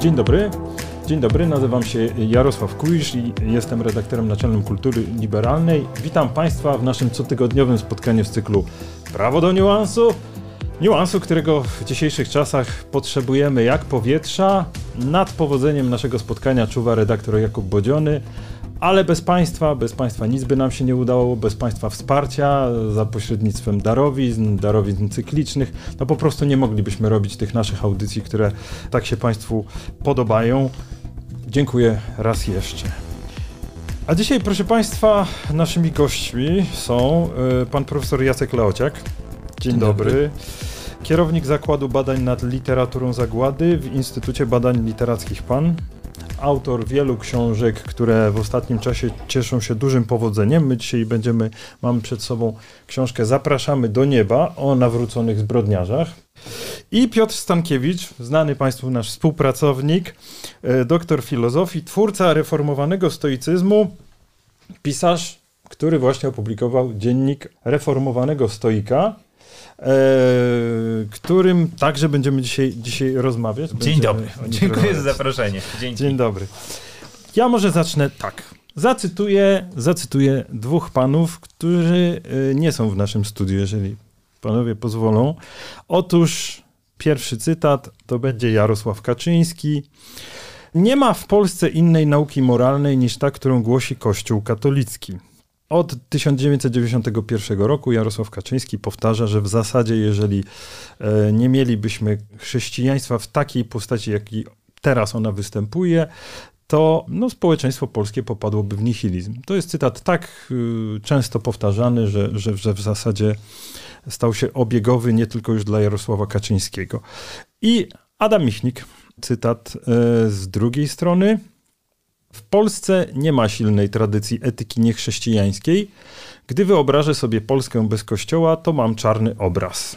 Dzień dobry. Dzień dobry, nazywam się Jarosław Kujisz i jestem redaktorem naczelnym Kultury Liberalnej. Witam Państwa w naszym cotygodniowym spotkaniu z cyklu Prawo do niuansu. Niuansu, którego w dzisiejszych czasach potrzebujemy jak powietrza. Nad powodzeniem naszego spotkania czuwa redaktor Jakub Bodziony, ale bez Państwa, bez Państwa nic by nam się nie udało, bez Państwa wsparcia za pośrednictwem darowizn, darowizn cyklicznych, no po prostu nie moglibyśmy robić tych naszych audycji, które tak się Państwu podobają. Dziękuję raz jeszcze. A dzisiaj, proszę Państwa, naszymi gośćmi są y, pan profesor Jacek Leociak. Dzień, Dzień dobry. dobry. Kierownik Zakładu Badań nad Literaturą Zagłady w Instytucie Badań Literackich PAN autor wielu książek, które w ostatnim czasie cieszą się dużym powodzeniem. My dzisiaj będziemy, mamy przed sobą książkę Zapraszamy do nieba o nawróconych zbrodniarzach. I Piotr Stankiewicz, znany Państwu nasz współpracownik, e, doktor filozofii, twórca reformowanego stoicyzmu, pisarz, który właśnie opublikował dziennik reformowanego stoika, którym także będziemy dzisiaj, dzisiaj rozmawiać. Dzień dobry. Dziękuję rozmawiać. za zaproszenie. Dzięki. Dzień dobry. Ja może zacznę tak. Zacytuję, zacytuję dwóch panów, którzy e, nie są w naszym studiu, jeżeli panowie pozwolą. Otóż pierwszy cytat to będzie Jarosław Kaczyński. Nie ma w Polsce innej nauki moralnej niż ta, którą głosi Kościół katolicki. Od 1991 roku Jarosław Kaczyński powtarza, że w zasadzie, jeżeli e, nie mielibyśmy chrześcijaństwa w takiej postaci, jakiej teraz ona występuje, to no, społeczeństwo polskie popadłoby w nihilizm. To jest cytat tak y, często powtarzany, że, że, że w zasadzie stał się obiegowy nie tylko już dla Jarosława Kaczyńskiego. I Adam Michnik, cytat e, z drugiej strony. W Polsce nie ma silnej tradycji etyki niechrześcijańskiej. Gdy wyobrażę sobie Polskę bez kościoła, to mam czarny obraz.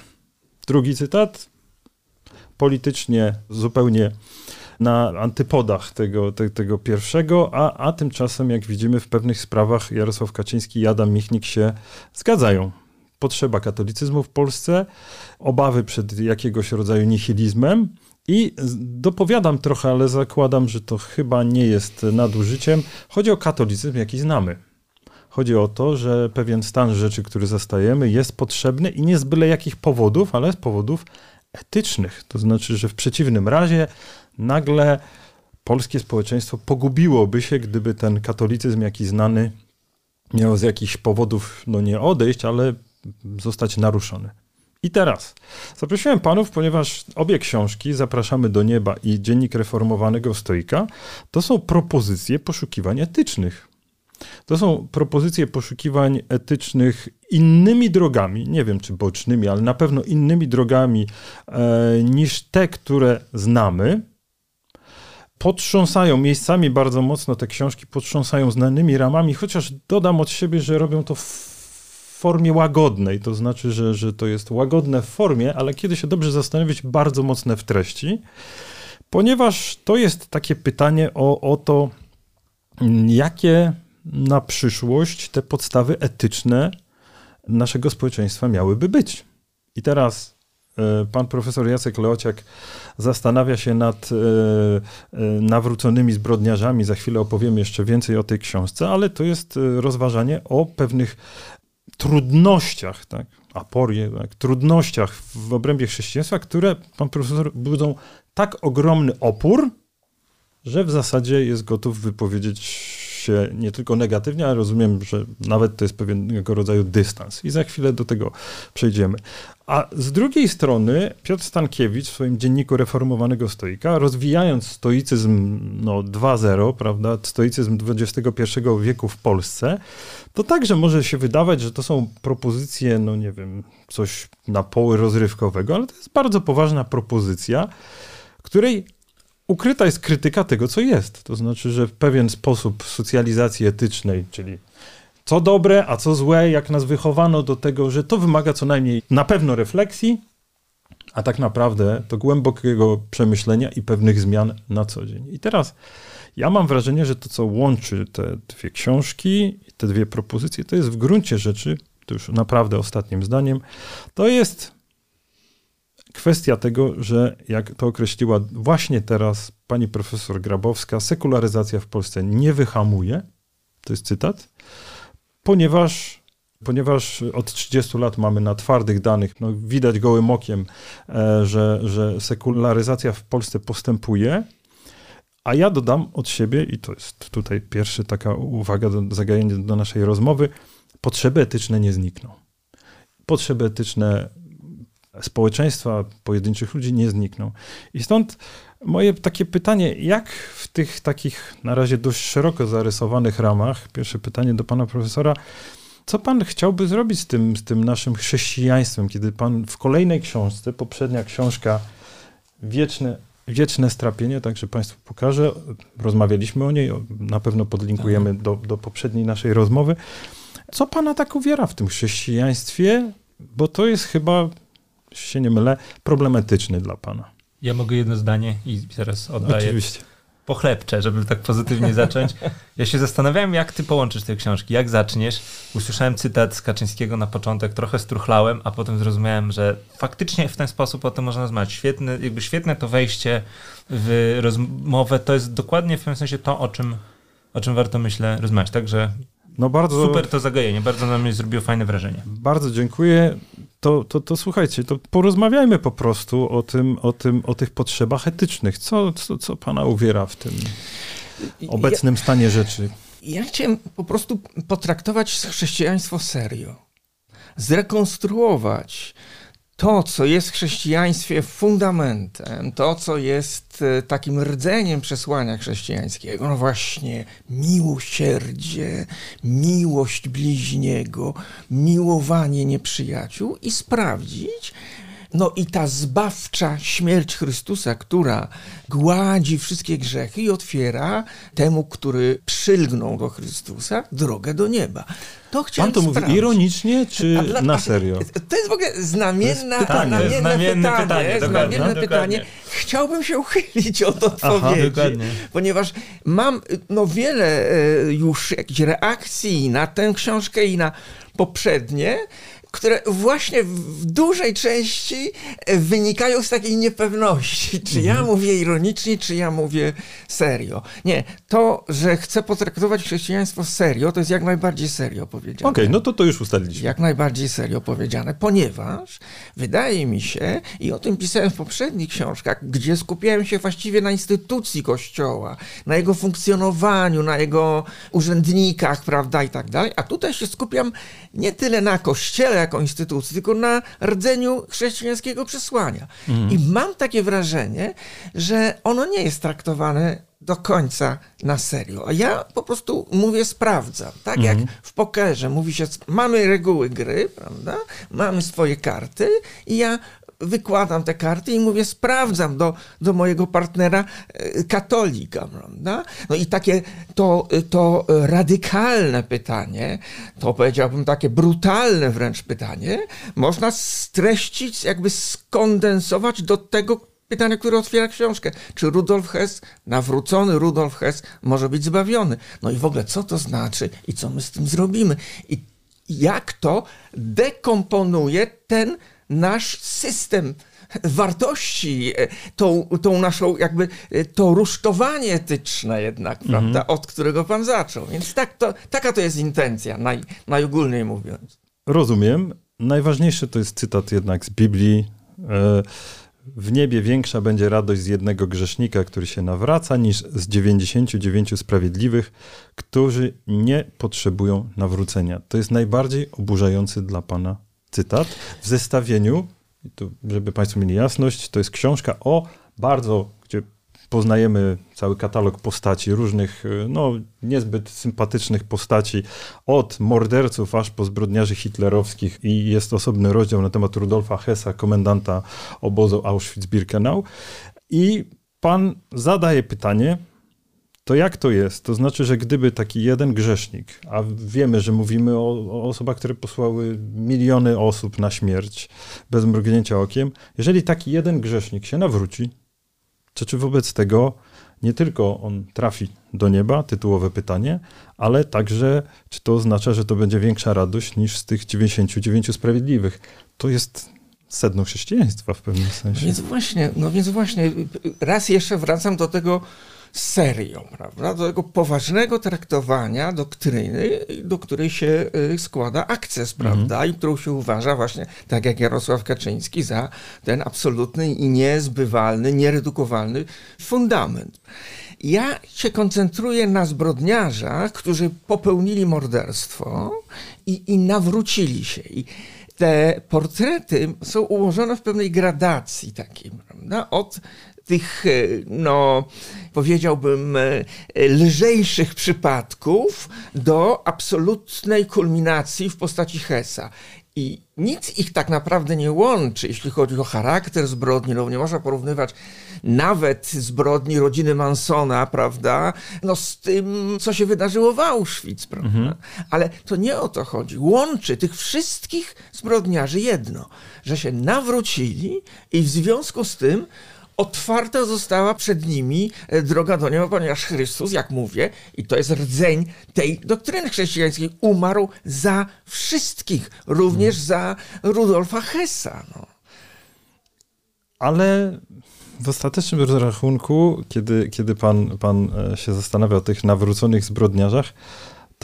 Drugi cytat. Politycznie zupełnie na antypodach tego, te, tego pierwszego, a, a tymczasem, jak widzimy, w pewnych sprawach Jarosław Kaczyński i Adam Michnik się zgadzają. Potrzeba katolicyzmu w Polsce, obawy przed jakiegoś rodzaju nihilizmem, i dopowiadam trochę, ale zakładam, że to chyba nie jest nadużyciem. Chodzi o katolicyzm, jaki znamy. Chodzi o to, że pewien stan rzeczy, który zastajemy, jest potrzebny i nie z byle jakich powodów, ale z powodów etycznych. To znaczy, że w przeciwnym razie nagle polskie społeczeństwo pogubiłoby się, gdyby ten katolicyzm, jaki znany, miał z jakichś powodów, no nie odejść, ale zostać naruszony. I teraz zaprosiłem panów, ponieważ obie książki, Zapraszamy do Nieba i Dziennik Reformowanego Stoika, to są propozycje poszukiwań etycznych. To są propozycje poszukiwań etycznych innymi drogami, nie wiem czy bocznymi, ale na pewno innymi drogami e, niż te, które znamy. Potrząsają miejscami bardzo mocno te książki, potrząsają znanymi ramami, chociaż dodam od siebie, że robią to w formie łagodnej, to znaczy, że, że to jest łagodne w formie, ale kiedy się dobrze zastanowić, bardzo mocne w treści, ponieważ to jest takie pytanie o, o to, jakie na przyszłość te podstawy etyczne naszego społeczeństwa miałyby być. I teraz e, pan profesor Jacek Leociak zastanawia się nad e, e, nawróconymi zbrodniarzami. Za chwilę opowiem jeszcze więcej o tej książce, ale to jest rozważanie o pewnych trudnościach, tak, aporie, tak, trudnościach w obrębie chrześcijaństwa, które pan profesor budzą tak ogromny opór, że w zasadzie jest gotów wypowiedzieć się nie tylko negatywnie, ale rozumiem, że nawet to jest pewnego rodzaju dystans. I za chwilę do tego przejdziemy. A z drugiej strony Piotr Stankiewicz w swoim dzienniku reformowanego stoika, rozwijając stoicyzm no, 2.0, prawda, stoicyzm XXI wieku w Polsce, to także może się wydawać, że to są propozycje, no nie wiem, coś na poły rozrywkowego, ale to jest bardzo poważna propozycja, której ukryta jest krytyka tego, co jest. To znaczy, że pewien sposób socjalizacji etycznej, czyli co dobre, a co złe, jak nas wychowano do tego, że to wymaga co najmniej na pewno refleksji, a tak naprawdę to głębokiego przemyślenia i pewnych zmian na co dzień. I teraz Ja mam wrażenie, że to, co łączy te dwie książki, te dwie propozycje, to jest w gruncie rzeczy, to już naprawdę ostatnim zdaniem, to jest kwestia tego, że jak to określiła właśnie teraz pani profesor Grabowska, sekularyzacja w Polsce nie wyhamuje, to jest cytat, ponieważ ponieważ od 30 lat mamy na twardych danych, no widać gołym okiem, e, że, że sekularyzacja w Polsce postępuje, a ja dodam od siebie, i to jest tutaj pierwsza taka uwaga do do naszej rozmowy, potrzeby etyczne nie znikną. Potrzeby etyczne społeczeństwa, pojedynczych ludzi nie znikną. I stąd moje takie pytanie, jak w tych takich na razie dość szeroko zarysowanych ramach, pierwsze pytanie do pana profesora, co pan chciałby zrobić z tym, z tym naszym chrześcijaństwem, kiedy pan w kolejnej książce, poprzednia książka Wieczne, Wieczne Strapienie, także państwu pokażę, rozmawialiśmy o niej, na pewno podlinkujemy do, do poprzedniej naszej rozmowy. Co pana tak uwiera w tym chrześcijaństwie? Bo to jest chyba, się nie mylę, problematyczny dla pana. Ja mogę jedno zdanie i teraz oddaję. Oczywiście pochlebcze, żeby tak pozytywnie zacząć. Ja się zastanawiałem, jak ty połączysz te książki, jak zaczniesz. Usłyszałem cytat z Kaczyńskiego na początek, trochę struchlałem, a potem zrozumiałem, że faktycznie w ten sposób o tym można rozmawiać. Świetne, jakby świetne to wejście w rozmowę, to jest dokładnie w pewnym sensie to, o czym, o czym warto, myślę, rozmawiać. Także no bardzo, super to zagajenie, bardzo na mnie zrobiło fajne wrażenie. Bardzo dziękuję to, to, to słuchajcie, to porozmawiajmy po prostu o tym, o tym, o tych potrzebach etycznych. Co, co, co pana uwiera w tym obecnym ja, stanie rzeczy? Ja chciałem po prostu potraktować chrześcijaństwo serio. Zrekonstruować to, co jest w chrześcijaństwie fundamentem, to, co jest e, takim rdzeniem przesłania chrześcijańskiego, no właśnie miłosierdzie, miłość bliźniego, miłowanie nieprzyjaciół i sprawdzić, no i ta zbawcza śmierć Chrystusa, która gładzi wszystkie grzechy i otwiera temu, który przylgnął do Chrystusa, drogę do nieba. To chciałem Pan to sprawdzić. mówi ironicznie, czy dla, na serio? To jest w ogóle znamienne pytanie. Znamienne, znamienne pytanie. pytanie, znamienne pytanie. Chciałbym się uchylić od odpowiedzi, Aha, ponieważ mam no, wiele e, już jakichś reakcji na tę książkę i na poprzednie, które właśnie w dużej części e, wynikają z takiej niepewności, czy ja mhm. mówię ironicznie, czy ja mówię serio. Nie, to, że chcę potraktować chrześcijaństwo serio, to jest jak najbardziej serio powiedziane. Okej, okay, no to to już ustaliliśmy. Jak najbardziej serio powiedziane, ponieważ wydaje mi się, i o tym pisałem w poprzednich książkach, gdzie skupiałem się właściwie na instytucji Kościoła, na jego funkcjonowaniu, na jego urzędnikach, prawda, i tak dalej, a tutaj się skupiam nie tyle na Kościele, jako instytucji, tylko na rdzeniu chrześcijańskiego przesłania. Mhm. I mam takie wrażenie, że ono nie jest traktowane do końca na serio. A ja po prostu mówię, sprawdzam. Tak jak mhm. w pokerze mówi się, mamy reguły gry, prawda? Mamy swoje karty i ja wykładam te karty i mówię, sprawdzam do, do mojego partnera e, katolika, prawda? No i takie to, to radykalne pytanie, to powiedziałbym takie brutalne wręcz pytanie, można streścić, jakby skondensować do tego pytania, które otwiera książkę. Czy Rudolf Hess, nawrócony Rudolf Hess, może być zbawiony? No i w ogóle, co to znaczy i co my z tym zrobimy? I jak to dekomponuje ten nasz system wartości, e, tą, tą naszą jakby e, to rusztowanie etyczne jednak, mhm. prawda, od którego pan zaczął. Więc tak to, taka to jest intencja, naj, najogólniej mówiąc. Rozumiem. Najważniejszy to jest cytat jednak z Biblii. E, w niebie większa będzie radość z jednego grzesznika, który się nawraca, niż z 99 sprawiedliwych, którzy nie potrzebują nawrócenia. To jest najbardziej oburzający dla Pana cytat w zestawieniu, tu, żeby Państwo mieli jasność, to jest książka o bardzo, gdzie poznajemy cały katalog postaci, różnych, no niezbyt sympatycznych postaci, od morderców aż po zbrodniarzy hitlerowskich i jest osobny rozdział na temat Rudolfa Hessa, komendanta obozu Auschwitz-Birkenau. I pan zadaje pytanie, to jak to jest? To znaczy, że gdyby taki jeden grzesznik, a wiemy, że mówimy o, o, osobach, które posłały miliony osób na śmierć bez mrugnięcia okiem, jeżeli taki jeden grzesznik się nawróci, to czy wobec tego nie tylko on trafi do nieba, tytułowe pytanie, ale także, czy to oznacza, że to będzie większa radość niż z tych 99 sprawiedliwych. To jest sedno chrześcijaństwa w pewnym sensie. Więc właśnie, no więc właśnie, raz jeszcze wracam do tego serio, prawda? Do tego poważnego traktowania doktryny, do której się y, składa akces, prawda? Mhm. I którą się uważa właśnie, tak jak Jarosław Kaczyński, za ten absolutny i niezbywalny, nieredukowalny fundament. Ja się koncentruję na zbrodniarzach, którzy popełnili morderstwo i, i nawrócili się. I te portrety są ułożone w pewnej gradacji takiej, prawda? Od tych, e, no, powiedziałbym, e, lżejszych przypadków do absolutnej kulminacji w postaci Hesa. I nic ich tak naprawdę nie łączy, jeśli chodzi o charakter zbrodni. No, nie można porównywać nawet zbrodni rodziny Mansona, prawda, no, z tym, co się wydarzyło w Auschwitz, prawda. Mhm. Ale to nie o to chodzi. Łączy tych wszystkich zbrodniarzy jedno, że się nawrócili i w związku z tym otwarta została przed nimi e, droga do nieba, ponieważ Chrystus, jak mówię, i to jest rdzeń tej doktryny chrześcijańskiej, umarł za wszystkich, również za Rudolfa Hessa. No. Ale w ostatecznym rozrachunku, kiedy, kiedy pan, pan e, się zastanawia o tych nawróconych zbrodniarzach,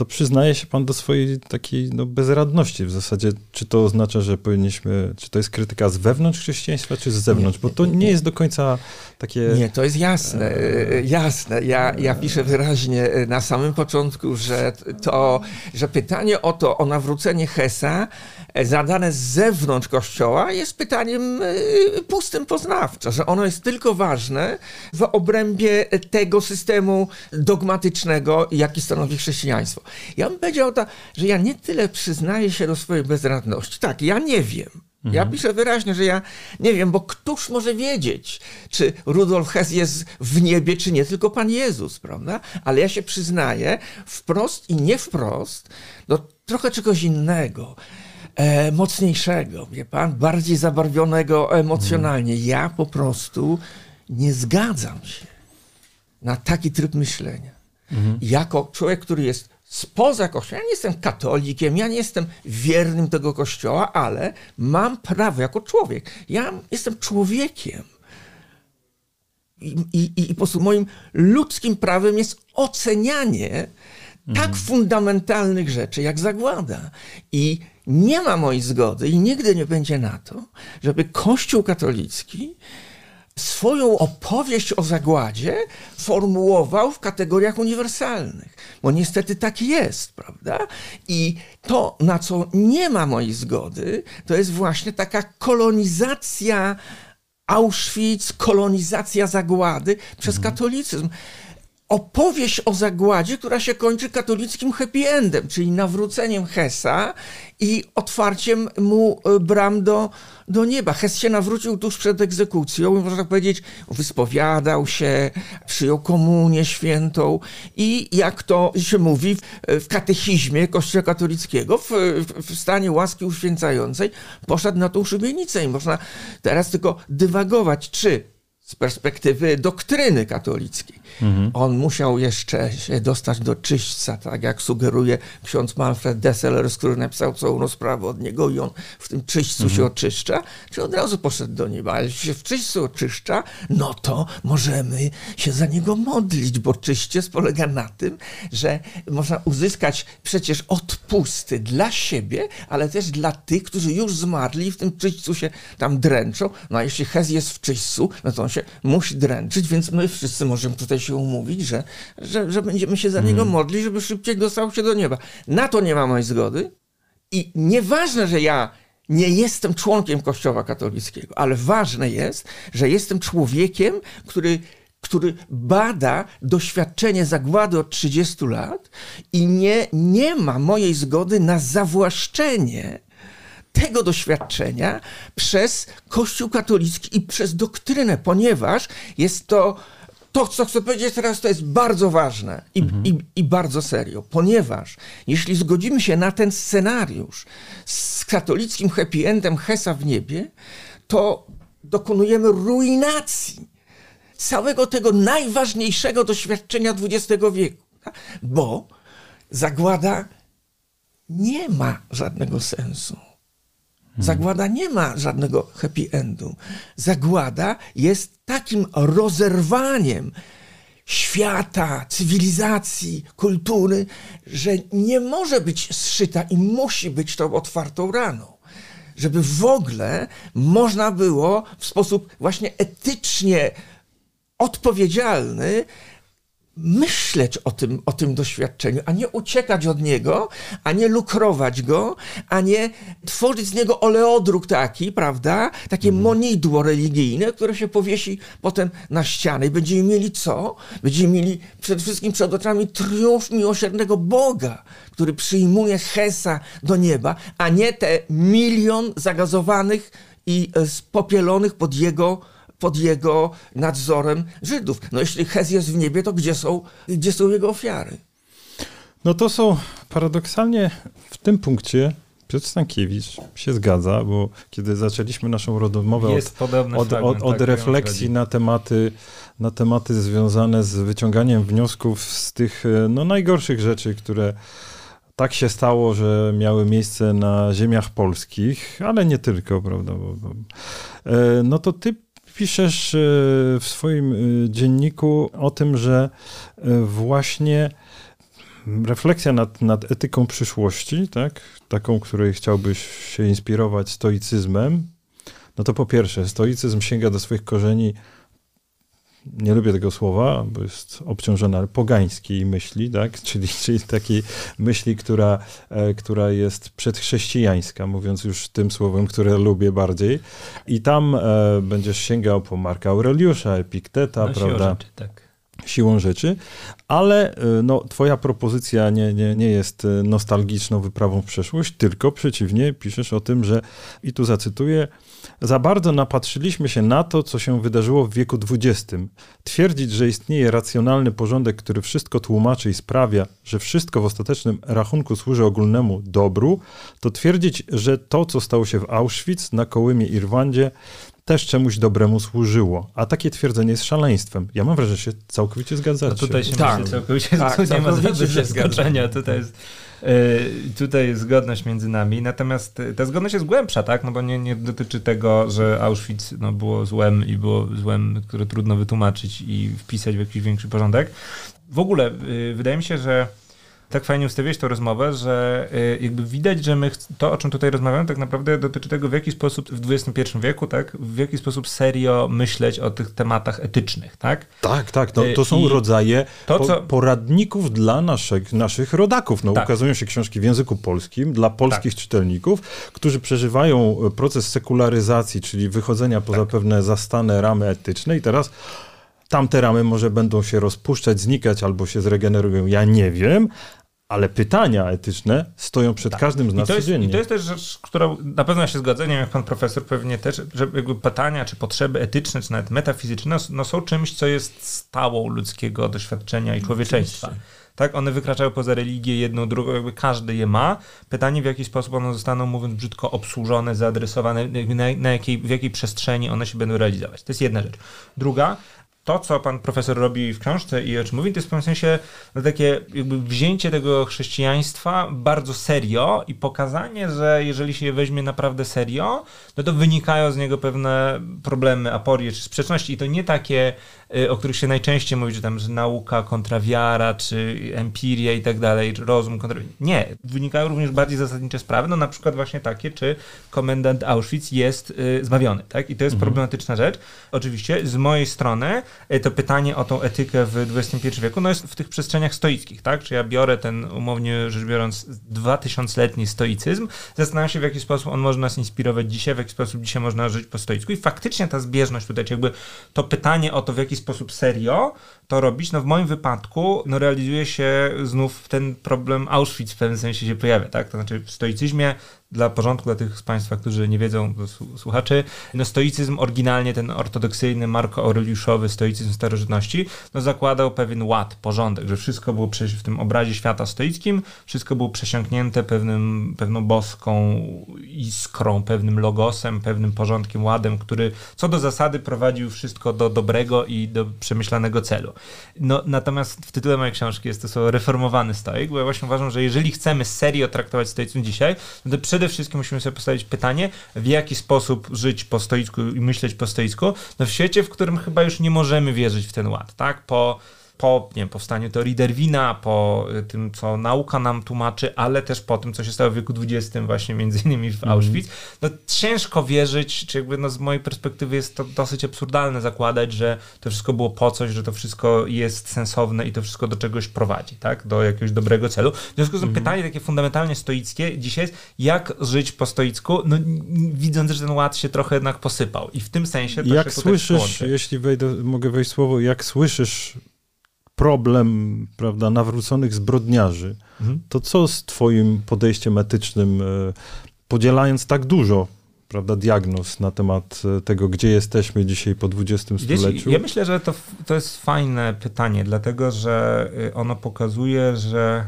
to przyznaje się pan do swojej takiej no, bezradności w zasadzie. Czy to oznacza, że powinniśmy, czy to jest krytyka z wewnątrz chrześcijaństwa, czy z zewnątrz? Bo to nie jest do końca takie... Nie, to jest jasne, e, jasne. Ja, ja piszę wyraźnie e, na samym początku, że to, że pytanie o to, o nawrócenie Hesa e, zadane z zewnątrz Kościoła jest pytaniem pustym poznawczo, że ono jest tylko ważne w obrębie tego systemu dogmatycznego, jaki stanowi chrześcijaństwo. Ja bym powiedział, to, że ja nie tyle przyznaję się do swojej bezradności. Tak, ja nie wiem. Mhm. Ja piszę wyraźnie, że ja nie wiem, bo któż może wiedzieć, czy Rudolf Hess jest w niebie, czy nie, tylko Pan Jezus, prawda? Ale ja się przyznaję wprost i nie wprost do trochę czegoś innego. E, mocniejszego, wie pan, bardziej zabarwionego emocjonalnie. Mhm. Ja po prostu nie zgadzam się na taki tryb myślenia. Mhm. Jako człowiek, który jest spoza kościoła. Ja nie jestem katolikiem, ja nie jestem wiernym tego kościoła, ale mam prawo jako człowiek. Ja jestem człowiekiem. I, i, i po prostu moim ludzkim prawem jest ocenianie tak mhm. fundamentalnych rzeczy jak zagłada. I nie ma mojej zgody i nigdy nie będzie na to, żeby Kościół katolicki swoją opowieść o zagładzie formułował w kategoriach uniwersalnych. Bo niestety tak jest, prawda? I to, na co nie ma mojej zgody, to jest właśnie taka kolonizacja Auschwitz, kolonizacja zagłady przez mhm. katolicyzm opowieść o zagładzie, która się kończy katolickim happy endem, czyli nawróceniem Hesa i otwarciem mu e, bram do, do nieba. Hes się nawrócił tuż przed egzekucją, można powiedzieć, wyspowiadał się, przyjął komunię świętą i jak to się mówi w, katechizmie Kościoła katolickiego, w, w, stanie łaski uświęcającej, poszedł na tą szubienicę i można teraz tylko dywagować, czy z perspektywy doktryny katolickiej. Mhm. On musiał jeszcze się dostać do czyśćca, tak jak sugeruje ksiądz Manfred Desselers, który napisał całą sprawę od niego i on w tym czyśćcu mhm. się oczyszcza, czy od razu poszedł do nieba. Ale jeśli się w czyśćcu oczyszcza, no to możemy się za niego modlić, bo czyściec polega na tym, że można uzyskać przecież odpusty dla siebie, ale też dla tych, którzy już zmarli i w tym czyśćcu się tam dręczą. No a jeśli Hez jest w czyśćcu, no to on się musi dręczyć, więc my wszyscy możemy tutaj się umówić, że, że, że będziemy się za niego mm. modlić, żeby szybciej dostał się do nieba. Na to nie ma mojej zgody i nieważne, że ja nie jestem członkiem Kościoła katolickiego, ale ważne jest, że jestem człowiekiem, który który bada doświadczenie zagłady od 30 lat i nie, nie ma mojej zgody na zawłaszczenie tego doświadczenia przez Kościół katolicki i przez doktrynę, ponieważ jest to to, co chcę powiedzieć teraz, to jest bardzo ważne i, mhm. i, i, bardzo serio, ponieważ jeśli zgodzimy się na ten scenariusz z katolickim happy endem Hesa w niebie, to dokonujemy ruinacji całego tego najważniejszego doświadczenia XX wieku. Tak? Bo zagłada nie ma żadnego sensu. Zagłada nie ma żadnego happy endu. Zagłada jest takim rozerwaniem świata, cywilizacji, kultury, że nie może być zszyta i musi być tą otwartą raną. Żeby w ogóle można było w sposób właśnie etycznie odpowiedzialny myśleć o tym, o tym doświadczeniu, a nie uciekać od niego, a nie lukrować go, a nie tworzyć z niego oleodruk taki, prawda? Takie mhm. monidło religijne, które się powiesi potem na ścianę i będziemy mieli co? Będziemy mieli przede wszystkim przed oczami triumf miłosiernego Boga, który przyjmuje Hesa do nieba, a nie te milion zagazowanych i e, spopielonych pod jego pod jego nadzorem Żydów. No jeśli Hez jest w niebie, to gdzie są, gdzie są jego ofiary? No to są paradoksalnie w tym punkcie Piotr Stankiewicz się zgadza, bo kiedy zaczęliśmy naszą rozmowę od, od, od, od tak, refleksji na tematy, na tematy związane z wyciąganiem wniosków z tych no, najgorszych rzeczy, które tak się stało, że miały miejsce na ziemiach polskich, ale nie tylko, prawda? Bo, bo, e, no to ty piszesz e, w swoim e, dzienniku o tym, że e, właśnie refleksja nad, nad etyką przyszłości, tak, taką, której chciałbyś się inspirować stoicyzmem, no to po pierwsze, stoicyzm sięga do swoich korzeni nie lubię tego słowa, bo jest obciążona, pogańskiej myśli, tak? czyli, czyli takiej myśli, która, e, która jest przedchrześcijańska, mówiąc już tym słowem, które lubię bardziej. I tam e, będziesz sięgał po Marka Aureliusza, Epikteta, no, prawda? Rzeczy, tak siłą rzeczy, ale e, no, twoja propozycja nie, nie, nie jest e, nostalgiczną wyprawą w przeszłość, tylko przeciwnie, piszesz o tym, że, i tu zacytuję, za bardzo napatrzyliśmy się na to, co się wydarzyło w wieku XX. Twierdzić, że istnieje racjonalny porządek, który wszystko tłumaczy i sprawia, że wszystko w ostatecznym rachunku służy ogólnemu dobru, to twierdzić, że to, co stało się w Auschwitz, na Kołymie i Rwandzie, też czemuś dobremu służyło. A takie twierdzenie jest szaleństwem. Ja mam wrażenie, że się całkowicie zgadzacie. No tutaj się tak. myślę, całkowicie tak, tu nie ma zaskoczenia. Tutaj jest, yy, tutaj jest zgodność między nami. Natomiast ta zgodność jest głębsza, tak? No bo nie, nie dotyczy tego, że Auschwitz no, było złem i było złem, które trudno wytłumaczyć i wpisać w jakiś większy porządek. W ogóle yy, wydaje mi się, że tak fajnie ustawiłeś tę rozmowę, że y, jakby widać, że my to, o czym tutaj rozmawiamy, tak naprawdę dotyczy tego, w jaki sposób w XXI wieku, tak, w jaki sposób serio myśleć o tych tematach etycznych, tak? Tak, tak, to, to są I rodzaje to, co... poradników dla naszych, naszych rodaków. No, tak. Ukazują się książki w języku polskim dla polskich tak. czytelników, którzy przeżywają proces sekularyzacji, czyli wychodzenia poza tak. pewne zastane ramy etyczne i teraz tamte ramy może będą się rozpuszczać, znikać albo się zregenerują, ja nie wiem, ale pytania etyczne stoją przed tak. każdym z nas I to, jest, codziennie. I to jest też rzecz, która na pewno się zgadzam, nie wiem, jak pan profesor pewnie też, że pytania, czy potrzeby etyczne, czy nawet metafizyczne, no są czymś, co jest stałą ludzkiego doświadczenia i człowieczeństwa. Oczywiście. Tak, one wykraczają poza religię, jedną, drugą, jakby każdy je ma. Pytanie, w jaki sposób one zostaną, mówiąc brzydko, obsłużone, zaadresowane, na, na jakiej, w jakiej przestrzeni one się będą realizować. To jest jedna rzecz. Druga, to, co pan profesor robi w książce i o czym mówi, to jest w pewnym sensie no, takie jakby wzięcie tego chrześcijaństwa bardzo serio i pokazanie, że jeżeli się je weźmie naprawdę serio, no to wynikają z niego pewne problemy, aporie czy sprzeczności. I to nie takie o których się najczęściej mówi, że tam że nauka kontra wiara, czy empiria i tak dalej, czy rozum kontra... Nie, wynikają również bardziej zasadnicze sprawy, no na przykład właśnie takie, czy komendant Auschwitz jest y, zbawiony, tak? I to jest mhm. problematyczna rzecz. Oczywiście z mojej strony y, to pytanie o tą etykę w XXI wieku, no jest w tych przestrzeniach stoickich, tak? Czy ja biorę ten, umownie rzecz biorąc, dwa tysiącletni stoicyzm, zastanawiam się, w jaki sposób on może nas inspirować dzisiaj, w jaki sposób dzisiaj można żyć po stoicku i faktycznie ta zbieżność tutaj, jakby to pytanie o to, w jaki sposób serio to robić, no w moim wypadku no realizuje się znów ten problem Auschwitz w pewnym sensie się pojawia, tak? To znaczy w stoicyzmie dla porządku, dla tych z Państwa, którzy nie wiedzą, słuchaczy, no stoicyzm oryginalnie, ten ortodoksyjny, Marko Aureliuszowy stoicyzm starożytności, no zakładał pewien ład, porządek, że wszystko było w tym obrazie świata stoickim, wszystko było przesiąknięte pewnym, pewną boską iskrą, pewnym logosem, pewnym porządkiem, ładem, który co do zasady prowadził wszystko do dobrego i do przemyślanego celu. No, natomiast w tytule mojej książki jest to słowo reformowany stoik, bo ja właśnie uważam, że jeżeli chcemy serio traktować stoicyzm dzisiaj, no to przede wszystkim musimy sobie postawić pytanie, w jaki sposób żyć po stoicku i myśleć po stoicku, no w świecie, w którym chyba już nie możemy wierzyć w ten ład, tak? Po po nie wiem, powstaniu teorii Derwina, po y, tym, co nauka nam tłumaczy, ale też po tym, co się stało w wieku XX, właśnie między innymi w mhm. Auschwitz, no ciężko wierzyć, czy jakby no z mojej perspektywy jest to dosyć absurdalne zakładać, że to wszystko było po coś, że to wszystko jest sensowne i to wszystko do czegoś prowadzi, tak? Do jakiegoś dobrego celu. W związku z tym mhm. pytanie takie fundamentalnie stoickie dzisiaj jest, jak żyć po stoicku, no widząc, że ten ład się trochę jednak posypał i w tym sensie to Jak słyszysz, jeśli wejdę, mogę wejść słowo, jak słyszysz problem prawda, nawróconych zbrodniarzy, mhm. to co z twoim podejściem etycznym, e, podzielając tak dużo prawda, diagnoz na temat e, tego, gdzie jesteśmy dzisiaj po XX stuleciu? ja myślę, że to, to jest fajne pytanie, dlatego że e, ono pokazuje, że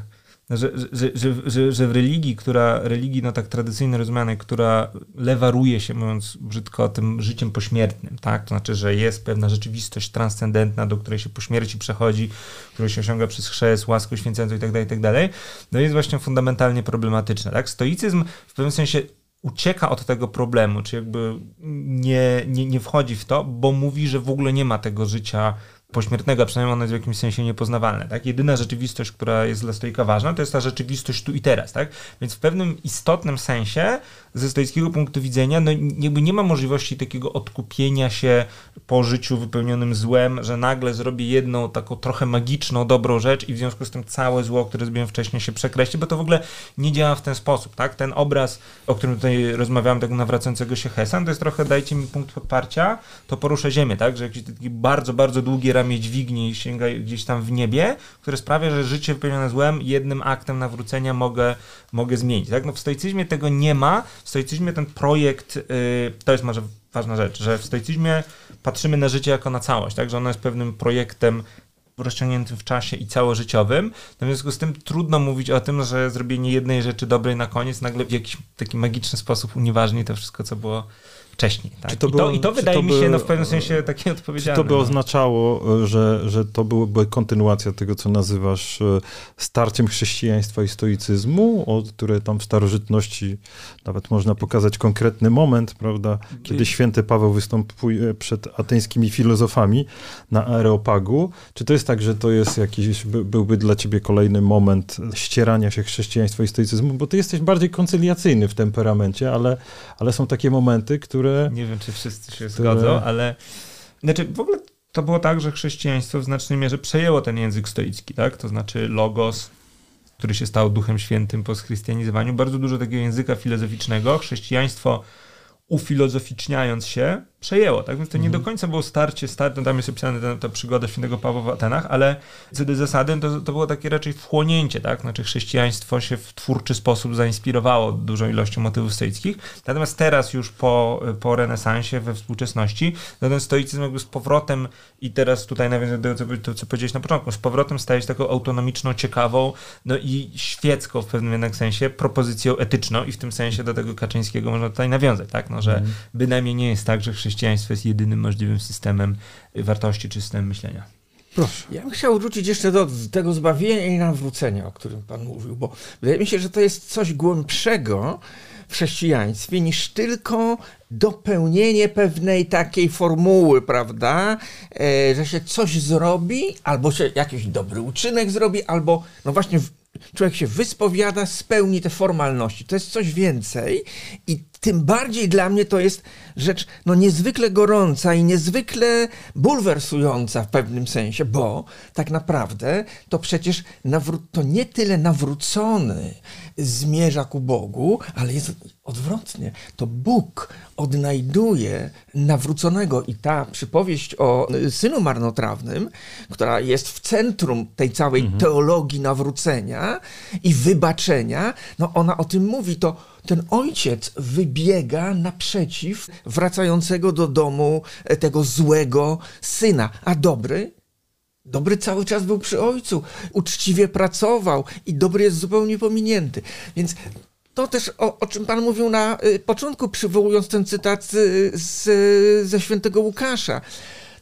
że, że, że, że, w religii, która, religii no tak tradycyjnie rozumianej, która lewaruje się, mówiąc brzydko, tym życiem pośmiertnym, tak? To znaczy, że jest pewna rzeczywistość transcendentna, do której się po śmierci przechodzi, którą się osiąga przez chrzest, łaskę święcącą itd., tak itd., tak no jest właśnie fundamentalnie problematyczna, tak? Stoicyzm w pewnym sensie ucieka od tego problemu, czy jakby nie, nie, nie wchodzi w to, bo mówi, że w ogóle nie ma tego życia pośmiertnego, przynajmniej ono jest w jakimś sensie niepoznawalne. Tak? Jedyna rzeczywistość, która jest dla stoika ważna, to jest ta rzeczywistość tu i teraz. Tak? Więc w pewnym istotnym sensie ze stoickiego punktu widzenia no, jakby nie ma możliwości takiego odkupienia się po życiu wypełnionym złem, że nagle zrobi jedną taką trochę magiczną, dobrą rzecz i w związku z tym całe zło, które zrobiłem wcześniej się przekreśli, bo to w ogóle nie działa w ten sposób. Tak? Ten obraz, o którym tutaj rozmawiałem, tego nawracającego się Hesan, to jest trochę dajcie mi punkt podparcia, to poruszę ziemię, tak? że jakiś taki bardzo, bardzo długi ramię dźwigni i sięga gdzieś tam w niebie, które sprawia, że życie wypełnione złem jednym aktem nawrócenia mogę, mogę zmienić. Tak? No w stoicyzmie tego nie ma, w stoicyzmie ten projekt, yy, to jest może ważna rzecz, że w stoicyzmie patrzymy na życie jako na całość, tak, że ono jest pewnym projektem rozciągniętym w czasie i całożyciowym. No w związku z tym trudno mówić o tym, że zrobienie jednej rzeczy dobrej na koniec nagle w jakiś taki magiczny sposób unieważni to wszystko, co było wcześniej. Tak? To I, to, I to wydaje to mi się no, w pewnym sensie takie odpowiedzialne. Czy to by no. oznaczało, że, że to byłaby kontynuacja tego, co nazywasz e, starciem chrześcijaństwa i stoicyzmu, od które tam w starożytności nawet można pokazać konkretny moment, prawda, kiedy święty Paweł występuje przed ateńskimi filozofami na Areopagu. Czy to jest tak, że to jest jakiś, byłby dla ciebie kolejny moment ścierania się chrześcijaństwa i stoicyzmu, bo ty jesteś bardziej koncyliacyjny w temperamencie, ale, ale są takie momenty, które które... Nie wiem, czy wszyscy się które... zgodzą, ale... Znaczy, w ogóle to było tak, że chrześcijaństwo w znacznej mierze przejęło ten język stoicki, tak? To znaczy logos, który się stał duchem świętym po schrystianizowaniu. Bardzo dużo takiego języka filozoficznego. Chrześcijaństwo ufilozoficzniając się, przejęło, tak? Więc to nie do mhm. końca było starcie, start, no tam jest opisane ta, ta przygoda świętego Pawła w Atenach, ale co do zasady to, to było takie raczej wchłonięcie, tak? Znaczy chrześcijaństwo się w twórczy sposób zainspirowało dużą ilością motywów stoickich, natomiast teraz już po, po renesansie, we współczesności, no ten stoicyzm jakby z powrotem i teraz tutaj nawiązuję do tego, co, co powiedziałeś na początku, z powrotem staje się taką autonomiczną, ciekawą, no i świecką w pewnym jednak sensie propozycją etyczną i w tym sensie do tego Kaczyńskiego można tutaj nawiązać, tak? No, że mm. bynajmniej nie jest tak, że chrześcijaństwo chrześcijaństwo jest jedynym możliwym systemem wartości czy systemem myślenia. Proszę. Ja bym chciał wrócić jeszcze do tego zbawienia i nawrócenia, o którym Pan mówił, bo wydaje mi się, że to jest coś głębszego w chrześcijaństwie niż tylko dopełnienie pewnej takiej formuły, prawda, e, że się coś zrobi, albo się jakiś dobry uczynek zrobi, albo no właśnie człowiek się wyspowiada, spełni te formalności. To jest coś więcej i tym bardziej dla mnie to jest rzecz no, niezwykle gorąca i niezwykle bulwersująca w pewnym sensie, bo tak naprawdę to przecież nawró- to nie tyle nawrócony zmierza ku Bogu, ale jest odwrotnie. To Bóg odnajduje nawróconego i ta przypowieść o synu marnotrawnym, która jest w centrum tej całej mhm. teologii nawrócenia i wybaczenia, no ona o tym mówi, to ten ojciec wybiega naprzeciw wracającego do domu tego złego syna, a dobry Dobry cały czas był przy ojcu, uczciwie pracował i dobry jest zupełnie pominięty. Więc to też, o, o, czym Pan mówił na y, początku, przywołując ten cytat z, ze świętego Łukasza.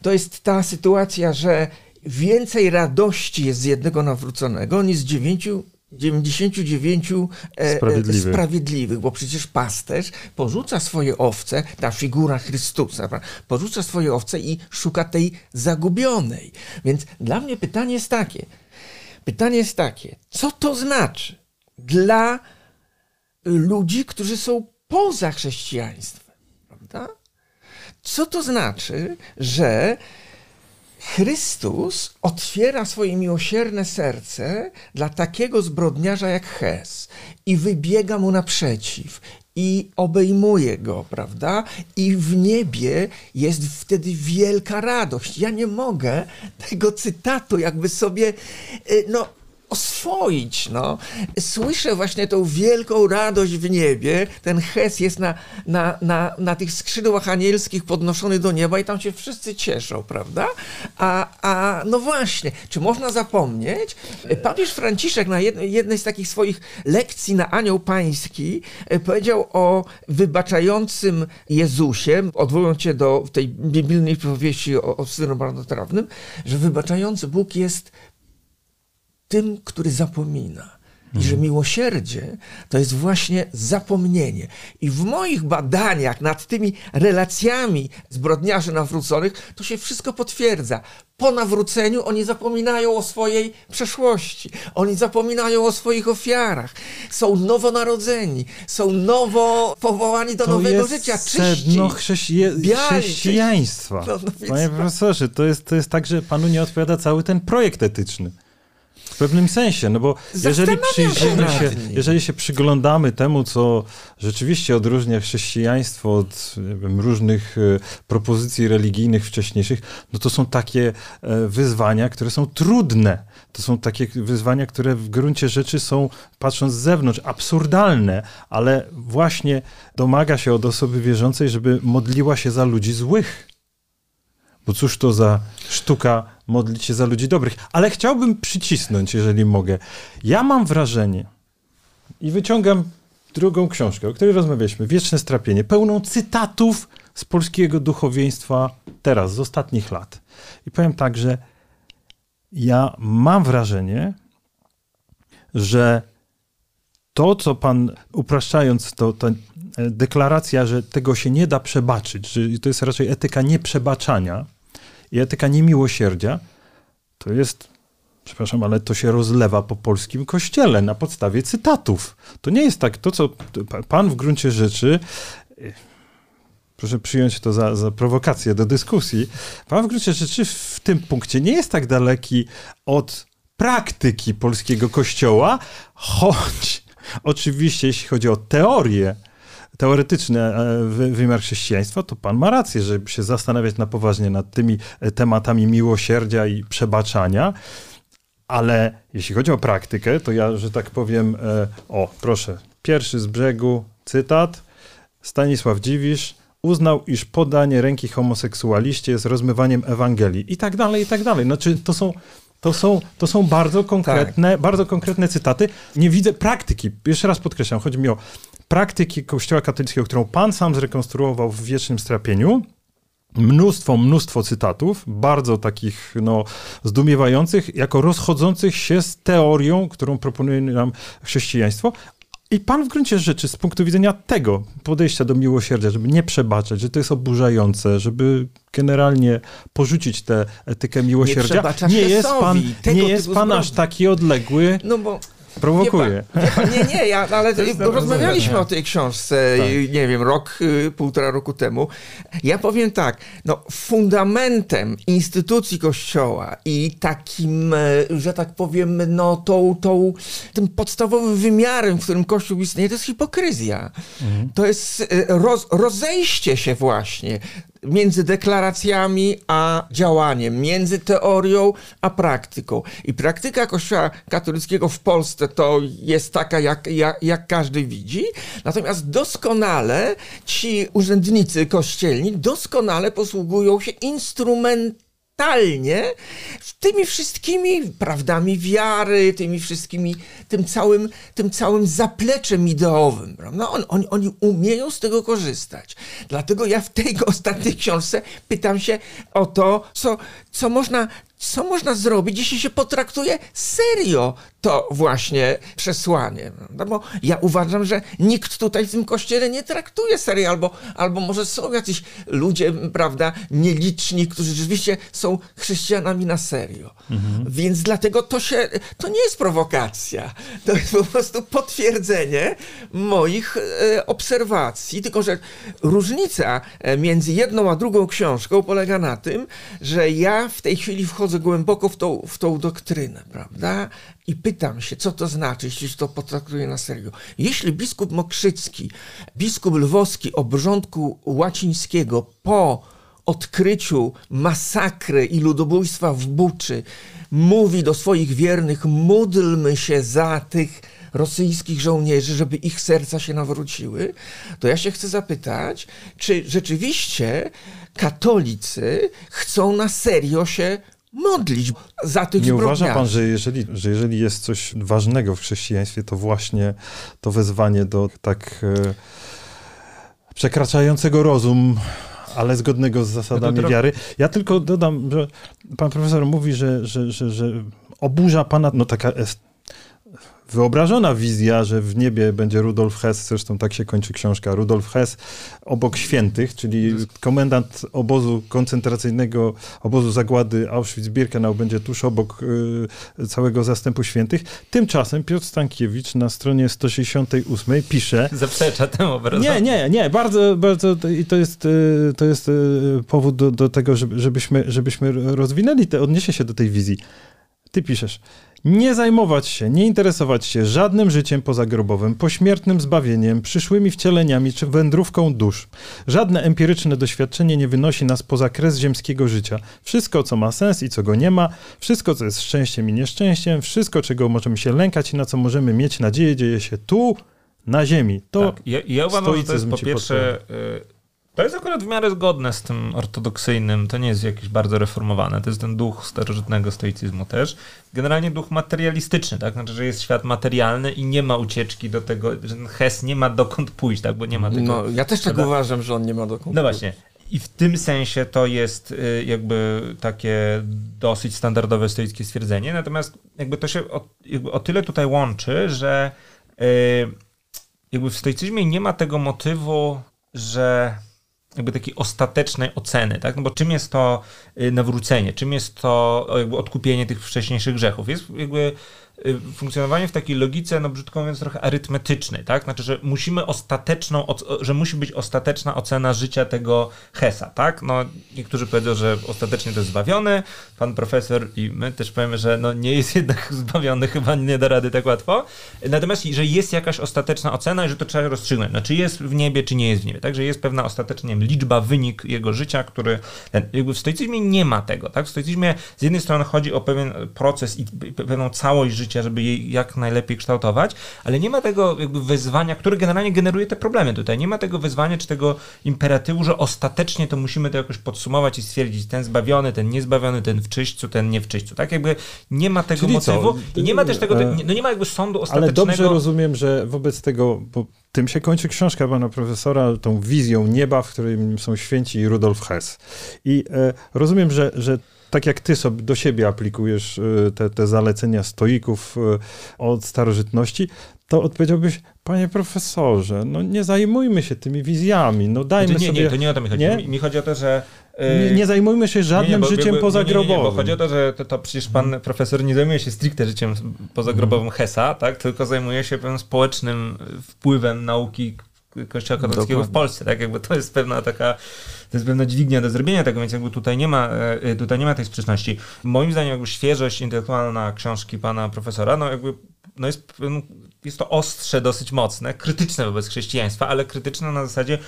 To jest ta sytuacja, że więcej radości jest z jednego nawróconego niż z dziewięciu 99 e, e, Sprawiedliwy. sprawiedliwych, bo przecież pasterz porzuca swoje owce, ta figura Chrystusa, porzuca swoje owce i szuka tej zagubionej. Więc dla mnie pytanie jest takie, pytanie jest takie, co to znaczy dla ludzi, którzy są poza chrześcijaństwem, prawda? Co to znaczy, że Chrystus otwiera swoje miłosierne serce dla takiego zbrodniarza jak Hes i wybiega mu naprzeciw i obejmuje go, prawda? I w niebie jest wtedy wielka radość. Ja nie mogę tego cytatu jakby sobie, y, no, oswoić. No. Słyszę właśnie tą wielką radość w niebie. Ten hes jest na, na, na, na tych skrzydłach anielskich podnoszony do nieba i tam się wszyscy cieszą, prawda? A, a no właśnie, czy można zapomnieć? Papież Franciszek na jednej z takich swoich lekcji na Anioł Pański e, powiedział o wybaczającym Jezusie, odwołując się do tej biblijnej powieści o, o synu marnotrawnym, że wybaczający Bóg jest tym, który zapomina. I że miłosierdzie to jest właśnie zapomnienie. I w moich badaniach nad tymi relacjami zbrodniarzy nawróconych to się wszystko potwierdza. Po nawróceniu oni zapominają o swojej przeszłości, oni zapominają o swoich ofiarach, są nowonarodzeni, są nowo powołani do to nowego życia, czyści, sedno chrześci chrześcijaństwa. No, no Panie profesorze, to jest, to jest tak, że panu nie odpowiada cały ten projekt etyczny. W pewnym sensie, no bo jeżeli przyjrzymy się, jeżeli się przyglądamy temu, co rzeczywiście odróżnia chrześcijaństwo od wiem, różnych e, propozycji religijnych wcześniejszych, no to są takie e, wyzwania, które są trudne. To są takie wyzwania, które w gruncie rzeczy są, patrząc z zewnątrz, absurdalne, ale właśnie domaga się od osoby wierzącej, żeby modliła się za ludzi złych. Bo cóż to za sztuka modlić się za ludzi dobrych. Ale chciałbym przycisnąć, jeżeli mogę. Ja mam wrażenie i wyciągam drugą książkę, o której rozmawialiśmy, Wieczne Strapienie, pełną cytatów z polskiego duchowieństwa teraz, z ostatnich lat. I powiem tak, że ja mam wrażenie, że to, co pan, upraszczając to, to deklaracja, że tego się nie da przebaczyć, że to jest raczej etyka nieprzebaczania, i etyka niemiłosierdzia to jest, przepraszam, ale to się rozlewa po polskim kościele na podstawie cytatów. To nie jest tak, to co pan w gruncie rzeczy e, proszę przyjąć to za, za prowokację do dyskusji. Pan w gruncie rzeczy w tym punkcie nie jest tak daleki od praktyki polskiego kościoła, choć oczywiście jeśli chodzi o teorię teoretyczny e, wymiar chrześcijaństwa, to pan ma rację, żeby się zastanawiać na poważnie nad tymi e, tematami miłosierdzia i przebaczania. Ale jeśli chodzi o praktykę, to ja, że tak powiem, e, o proszę, pierwszy z brzegu cytat. Stanisław Dziwisz uznał, iż podanie ręki homoseksualiście jest rozmywaniem Ewangelii i tak dalej, i tak dalej. Znaczy, to są to są, to są bardzo konkretne, tak. bardzo konkretne cytaty. Nie widzę praktyki. Jeszcze raz podkreślam, chodzi mi o praktyki Kościoła katolickiego, którą pan sam zrekonstruował w Wiecznym Strapieniu, mnóstwo, mnóstwo cytatów, bardzo takich no, zdumiewających, jako rozchodzących się z teorią, którą proponuje nam chrześcijaństwo. I pan w gruncie rzeczy, z punktu widzenia tego podejścia do miłosierdzia, żeby nie przebaczać, że to jest oburzające, żeby generalnie porzucić tę etykę miłosierdzia, nie, nie jest pan, nie jest pan aż taki odległy. No bo Prowokuje. Nie, nie, ja, ale rozmawialiśmy nie. o tej książce, Tak. nie wiem, rok, y, półtora roku temu. Ja powiem tak, no fundamentem instytucji Kościoła i takim, e, że tak powiem, no tą, tą, tym podstawowym wymiarem, w którym Kościół istnieje, to jest hipokryzja. To jest e, roz, rozejście się właśnie między deklaracjami a działaniem, między teorią a praktyką. I praktyka Kościoła katolickiego w Polsce to jest taka, jak, jak, jak każdy widzi, natomiast doskonale ci urzędnicy kościelni doskonale posługują się instrumentalnie tymi wszystkimi prawdami wiary, tymi wszystkimi, tym całym, tym całym zapleczem ideowym. Prawda? On, on, oni umieją z tego korzystać. Dlatego ja w tej ostatniej książce pytam się o to, co, co można co można zrobić, jeśli się potraktuje serio to właśnie przesłanie. No bo ja uważam, że nikt tutaj w tym kościele nie traktuje serio, albo, albo może są jacyś ludzie, prawda, nieliczni, którzy rzeczywiście są chrześcijanami na serio. Mhm. Więc dlatego to się, to nie jest prowokacja, to jest po prostu potwierdzenie moich e, obserwacji, tylko że różnica między jedną a drugą książką polega na tym, że ja w tej chwili wchodzę głęboko w tą, w tą doktrynę, prawda? I pytam się, co to znaczy, jeśli to potraktuje na serio. Jeśli biskup Mokrzycki, biskup lwowski obrządku łacińskiego po odkryciu masakry i ludobójstwa w Buczy mówi do swoich wiernych, módlmy się za tych rosyjskich żołnierzy, żeby ich serca się nawróciły, to ja się chcę zapytać, czy rzeczywiście katolicy chcą na serio się modlić za tych Nie uważa pan, że jeżeli, że jeżeli jest coś ważnego w chrześcijaństwie, to właśnie to wezwanie do tak e, przekraczającego rozum, ale zgodnego z zasadami wiary. Ja tylko dodam, że pan profesor mówi, że, że, że, że oburza pana no taka wyobrażona wizja, że w niebie będzie Rudolf Hess, zresztą tak się kończy książka, Rudolf Hess obok świętych, czyli komendant obozu koncentracyjnego, obozu zagłady Auschwitz-Birkenau będzie tuż obok y, całego zastępu świętych. Tymczasem Piotr Stankiewicz na stronie 168 pisze... Zaprzecza temu obrazowi. Nie, nie, nie, bardzo, bardzo i to jest, y, to jest y, powód do, do tego, żebyśmy, żebyśmy rozwinęli, te, odniesie się do tej wizji. Ty piszesz, nie zajmować się, nie interesować się żadnym życiem pozagrobowym, pośmiertnym zbawieniem, przyszłymi wcieleniami czy wędrówką dusz. Żadne empiryczne doświadczenie nie wynosi nas poza kres ziemskiego życia. Wszystko, co ma sens i co go nie ma, wszystko, co jest szczęściem i nieszczęściem, wszystko, czego możemy się lękać i na co możemy mieć nadzieję, dzieje się tu, na ziemi. To tak. ja, ja uważam, że to jest po pierwsze... To jest akurat w miarę zgodne z tym ortodoksyjnym, to nie jest jakieś bardzo reformowane, to jest ten duch starożytnego stoicyzmu też. Generalnie duch materialistyczny, tak? Znaczy, że jest świat materialny i nie ma ucieczki do tego, że ten Hes nie ma dokąd pójść, tak? Bo nie ma tego... No, ja też tak uważam, że on nie ma dokąd No właśnie. I w tym sensie to jest y, jakby takie dosyć standardowe stoickie stwierdzenie, natomiast jakby to się o, o tyle tutaj łączy, że yy, jakby w stoicyzmie nie ma tego motywu, że jakby takiej ostatecznej oceny, tak? No bo czym jest to nawrócenie, czym jest to jakby odkupienie tych wcześniejszych grzechów? Jest jakby funkcjonowanie w takiej logice, no brzydko mówiąc, trochę arytmetycznej, tak? Znaczy, że musimy ostateczną, że musi być ostateczna ocena życia tego Hesa, tak? No, niektórzy powiedzą, że ostatecznie to jest zbawiony, pan profesor i my też powiemy, że no nie jest jednak zbawiony, chyba nie da rady tak łatwo. Natomiast, że jest jakaś ostateczna ocena i że to trzeba rozstrzygnąć, no czy jest w niebie, czy nie jest w niebie, tak? Że jest pewna ostatecznie liczba, wynik jego życia, który, jakby w stoicyzmie nie ma tego, tak? W stoicyzmie z jednej strony chodzi o pewien proces i pewną całość życia, życia, żeby je jak najlepiej kształtować, ale nie ma tego jakby wyzwania, które generalnie generuje te problemy tutaj. Nie ma tego wyzwania czy tego imperatywu, że ostatecznie to musimy to jakoś podsumować i stwierdzić, ten zbawiony, ten niezbawiony, ten w czyśćcu, ten nie w czyśćcu. Tak jakby nie ma tego Czyli motywu co? i nie ma też tego, e, no nie ma jakby sądu ostatecznego. Ale dobrze rozumiem, że wobec tego, bo tym się kończy książka pana profesora, tą wizją nieba, w którym są święci i Rudolf Hess. I e, rozumiem, że, że tak jak ty sobie do siebie aplikujesz y, te, te zalecenia stoików y, od starożytności, to odpowiedziałbyś, panie profesorze, no nie zajmujmy się tymi wizjami, no dajmy znaczy, nie, sobie... Nie, to nie o to mi chodzi. Mi, mi chodzi o to, że Nie, nie zajmujmy się żadnym Nie, nie, bo życiem pozagrobowym. Nie, nie, nie, bo chodzi o to, że to, to przecież pan profesor nie zajmuje się stricte życiem pozagrobowym Hesa, tak? tylko zajmuje się pewnym społecznym wpływem nauki Kościoła katolickiego w Dokładnie. Polsce. Tak? Jakby to jest pewna taka, to jest pewna dźwignia do zrobienia tego, więc jakby tutaj nie ma, e, tutaj nie ma tej sprzeczności. Moim zdaniem jakby świeżość intelektualna książki pana profesora, no jakby no jest, pewien- jest to ostrze dosyć mocne, krytyczne wobec chrześcijaństwa, ale krytyczne na zasadzie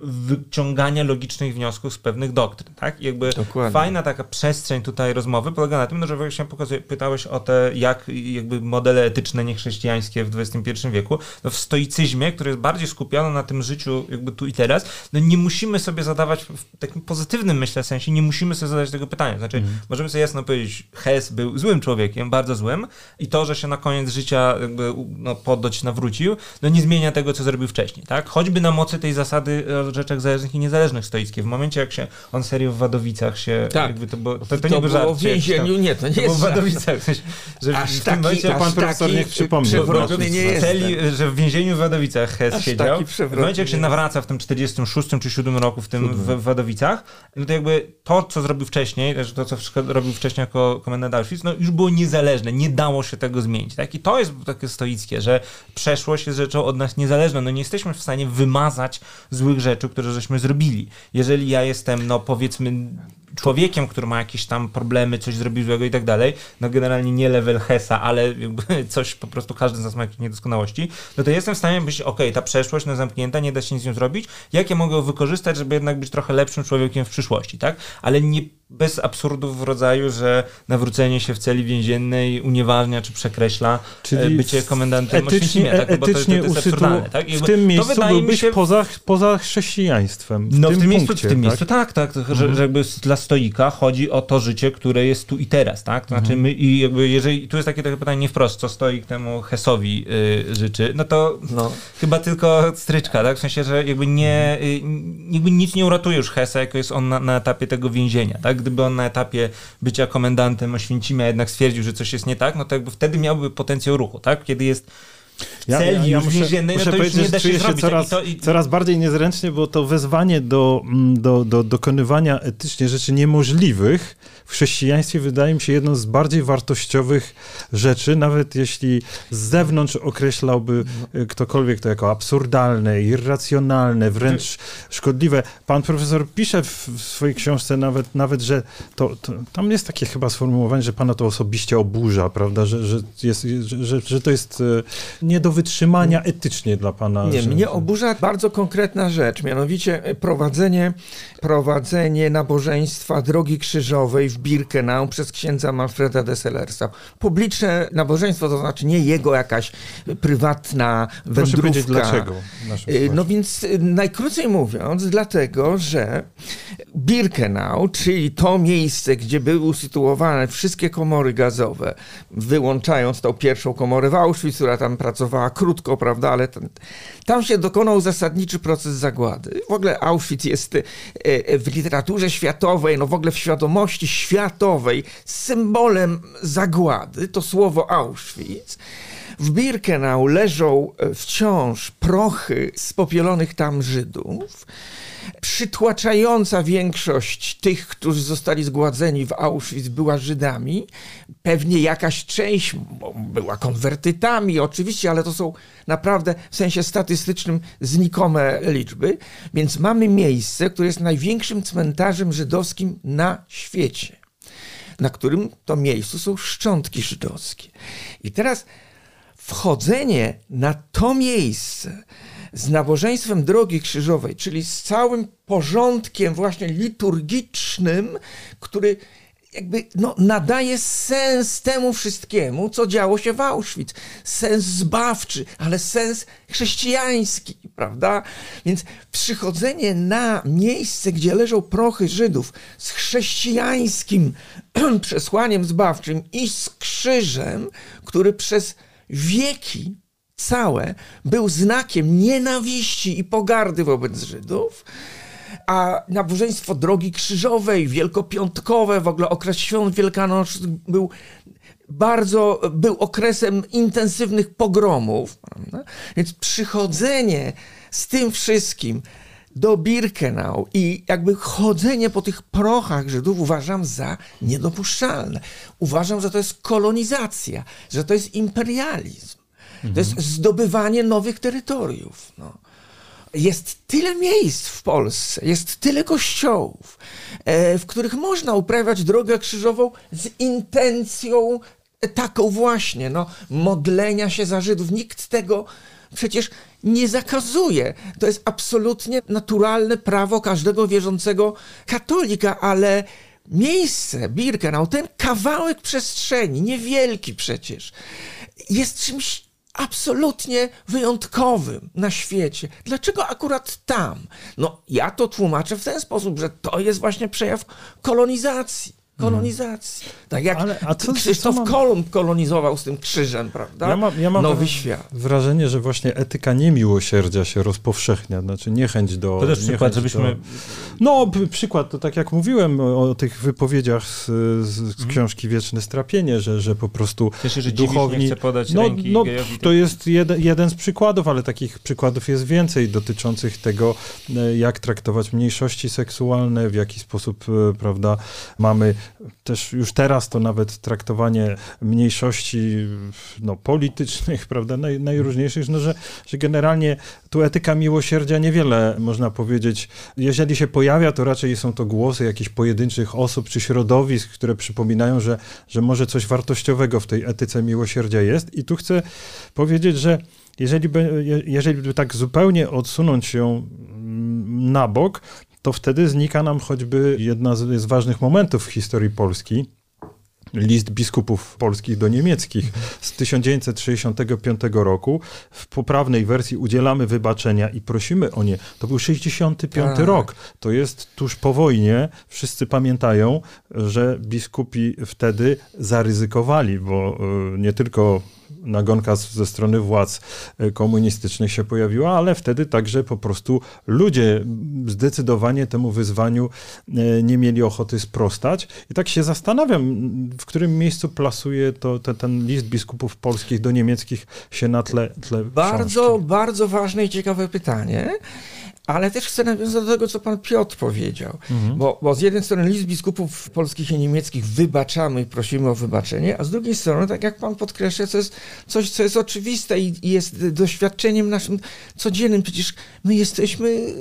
wyciągania logicznych wniosków z pewnych doktryn, tak? I jakby Dokładnie. fajna taka przestrzeń tutaj rozmowy polega na tym, no, że właśnie pokazuje, pytałeś o te, jak jakby modele etyczne niechrześcijańskie w XXI wieku, no w stoicyzmie, który jest bardziej skupiony na tym życiu jakby tu i teraz, no nie musimy sobie zadawać, w takim pozytywnym myślę sensie, nie musimy sobie zadać tego pytania. Znaczy, możemy sobie jasno powiedzieć, Hess był złym człowiekiem, bardzo złym i to, że się na koniec życia jakby no, podoć nawrócił, no nie zmienia tego, co zrobił wcześniej, tak? Choćby na mocy tej zasady o rzeczach zależnych i niezależnych stoickiej. W momencie, jak się on serio w Wadowicach się, Tak. jakby to było, to, to, To nie był żart. w tam- więzieniu, nie, to nie to jest w. Wadowicach. W sensie, że Aż w taki, momencie aż pan profesor niech przypomni. przewrotny nie jest. Celi, że w więzieniu w Wadowicach Hess Aż siedział. W momencie, jak się nawraca w tym 46 czy 7 roku w tym w, w Wadowicach, no to jakby to, co zrobił wcześniej, też to, co robił wcześniej jako komendant Auschwitz, no już było niezależne, nie dało się tego zmienić. Tak? I to jest takie stoickie, że przeszłość jest rzeczą od nas niezależną. No nie jesteśmy w stanie wymazać złych rzeczy, które żeśmy zrobili. Jeżeli ja jestem, no powiedzmy, człowiekiem, który ma jakieś tam problemy, coś zrobił złego i tak dalej, no generalnie nie level Hesa, ale coś po prostu każdy z nas ma jakieś niedoskonałości, no to jestem w stanie myśleć, okej, ta przeszłość no zamknięta, nie da się nic z nią zrobić, jak ja mogę wykorzystać, żeby jednak być trochę lepszym człowiekiem w przyszłości, tak? Ale nie bez absurdów w rodzaju, że nawrócenie się w celi więziennej unieważnia czy przekreśla Czyli Czyli bycie komendantem etycznie, tak? Bo to, to, etycznie jest usytu, absurdalne, tak? W tym to miejscu mi byłbyś się- poza, poza chrześcijaństwem. W no tym w tym miejscu, punkcie, w tym tak? miejscu tak, tak, że, że jakby dla stoika chodzi o to życie, które jest tu i teraz, tak? To znaczy my i jakby jeżeli, tu jest takie, takie pytanie nie wprost, co stoik temu Hesowi y, życzy, no to No. chyba tylko stryczka, tak? W sensie, że jakby nie, y, jakby nic nie uratuje już Hesa, jako jest on na, na etapie tego więzienia, tak? Gdyby on na etapie bycia komendantem Oświęcimia jednak stwierdził, że coś jest nie tak, no to jakby wtedy miałby potencjał ruchu, tak? Kiedy jest w celi już więziennej, no to już nie da się czuję zrobić. coraz? I to, i, coraz bardziej niezręcznie, bo to wezwanie do, mm, do, do dokonywania etycznie rzeczy niemożliwych w chrześcijaństwie wydaje mi się jedną z bardziej wartościowych rzeczy, nawet jeśli z zewnątrz określałby y, ktokolwiek to jako absurdalne, irracjonalne, wręcz szkodliwe. Pan profesor pisze w, swojej książce nawet, nawet że to, to, tam jest takie chyba sformułowanie, że pana to osobiście oburza, prawda, że, że, jest, że, że, to jest e, nie do wytrzymania etycznie dla pana. Nie, że, mnie oburza bardzo konkretna rzecz, mianowicie e, prowadzenie, prowadzenie nabożeństwa Drogi Krzyżowej w Birkenau przez księdza Manfreda de Sellersa. Publiczne nabożeństwo, to znaczy nie jego jakaś prywatna Proszę wędrówka. powiedzieć dlaczego. Y, No więc y, najkrócej mówiąc, dlatego, że Birkenau, czyli to miejsce, gdzie były usytuowane wszystkie komory gazowe, wyłączając tą pierwszą komorę w Auschwitz, która tam pracowała krótko, prawda, ale tam, tam się dokonał zasadniczy proces zagłady. W ogóle Auschwitz jest y, y, w literaturze światowej, no w ogóle w świadomości światowej symbolem zagłady, to słowo Auschwitz. W Birkenau leżą e, wciąż prochy spopielonych tam Żydów. Przytłaczająca większość tych, którzy zostali zgładzeni w Auschwitz, była Żydami. Pewnie jakaś część była konwertytami, oczywiście, ale to są naprawdę w sensie statystycznym znikome liczby. Więc mamy miejsce, które jest największym cmentarzem żydowskim na świecie, na którym to miejscu są szczątki żydowskie. I teraz wchodzenie na to miejsce z nabożeństwem Drogi Krzyżowej, czyli z całym porządkiem właśnie liturgicznym, który jakby no, nadaje sens temu wszystkiemu, co działo się w Auschwitz. Sens zbawczy, ale sens chrześcijański, prawda? Więc przychodzenie na miejsce, gdzie leżą prochy Żydów z chrześcijańskim przesłaniem zbawczym i z krzyżem, który przez wieki całe był znakiem nienawiści i pogardy wobec Żydów, a nabożeństwo Drogi Krzyżowej, wielkopiątkowe, w ogóle okres świąt wielkanocnych był bardzo, był okresem intensywnych pogromów, prawda? więc przychodzenie z tym wszystkim do Birkenau i jakby chodzenie po tych prochach Żydów uważam za niedopuszczalne. Uważam, że to jest kolonizacja, że to jest imperializm. To jest zdobywanie nowych terytoriów. No. Jest tyle miejsc w Polsce, jest tyle kościołów, e, w których można uprawiać drogę krzyżową z intencją taką właśnie, no, modlenia się za Żydów. Nikt tego przecież nie zakazuje. To jest absolutnie naturalne prawo każdego wierzącego katolika, ale miejsce Birkenau, ten kawałek przestrzeni, niewielki przecież, jest czymś absolutnie wyjątkowym na świecie. Dlaczego akurat tam? No, ja to tłumaczę w ten sposób, że to jest właśnie przejaw kolonizacji kolonizacji. Tak jak Ale, a co, Krzysztof co mam... Kolumb kolonizował z tym krzyżem, prawda? Ja mam, ja mam Nowy świat. wrażenie, że właśnie etyka niemiłosierdzia się rozpowszechnia, znaczy niechęć do... To też przykład, żebyśmy... Do... No, przykład, to tak jak mówiłem o, o tych wypowiedziach z, z, mhm. książki Wieczne Strapienie, że, że po prostu Cieszę, że duchowni... nie chce podać no, ręki no, To jest jeden, jeden z przykładów, ale takich przykładów jest więcej dotyczących tego, e, jak traktować mniejszości seksualne, w jaki sposób, e, prawda, mamy też już teraz to nawet traktowanie mniejszości no, politycznych, prawda, naj, najróżniejszych, no, że, że generalnie tu etyka miłosierdzia niewiele można powiedzieć. Jeżeli się pojawia, to raczej są to głosy jakichś pojedynczych osób czy środowisk, które przypominają, że, że może coś wartościowego w tej etyce miłosierdzia jest. I tu chcę powiedzieć, że jeżeli by, jeżeli by tak zupełnie odsunąć ją mm, na bok, to wtedy znika nam choćby jedna z, z ważnych momentów w historii Polski, list biskupów polskich do niemieckich z 1965 roku. W poprawnej wersji udzielamy wybaczenia i prosimy o nie. To był 65 tak. rok. To jest tuż po wojnie. Wszyscy pamiętają, że biskupi wtedy zaryzykowali, bo e, nie tylko nagonka ze strony władz e, komunistycznych się pojawiła, ale wtedy także po prostu ludzie zdecydowanie temu wyzwaniu e, nie mieli ochoty sprostać. I tak się zastanawiam, w którym miejscu plasuje to, te, ten list biskupów polskich do niemieckich się na tle, tle Bardzo, książki. bardzo ważne i ciekawe pytanie. Ale też chcę nawiązać do tego, co pan Piotr powiedział. Mhm. Bo, bo z jednej strony list biskupów polskich i niemieckich wybaczamy i prosimy o wybaczenie, a z drugiej strony, tak jak pan podkreśla, to jest coś, co jest oczywiste i, i jest doświadczeniem naszym codziennym. Przecież my jesteśmy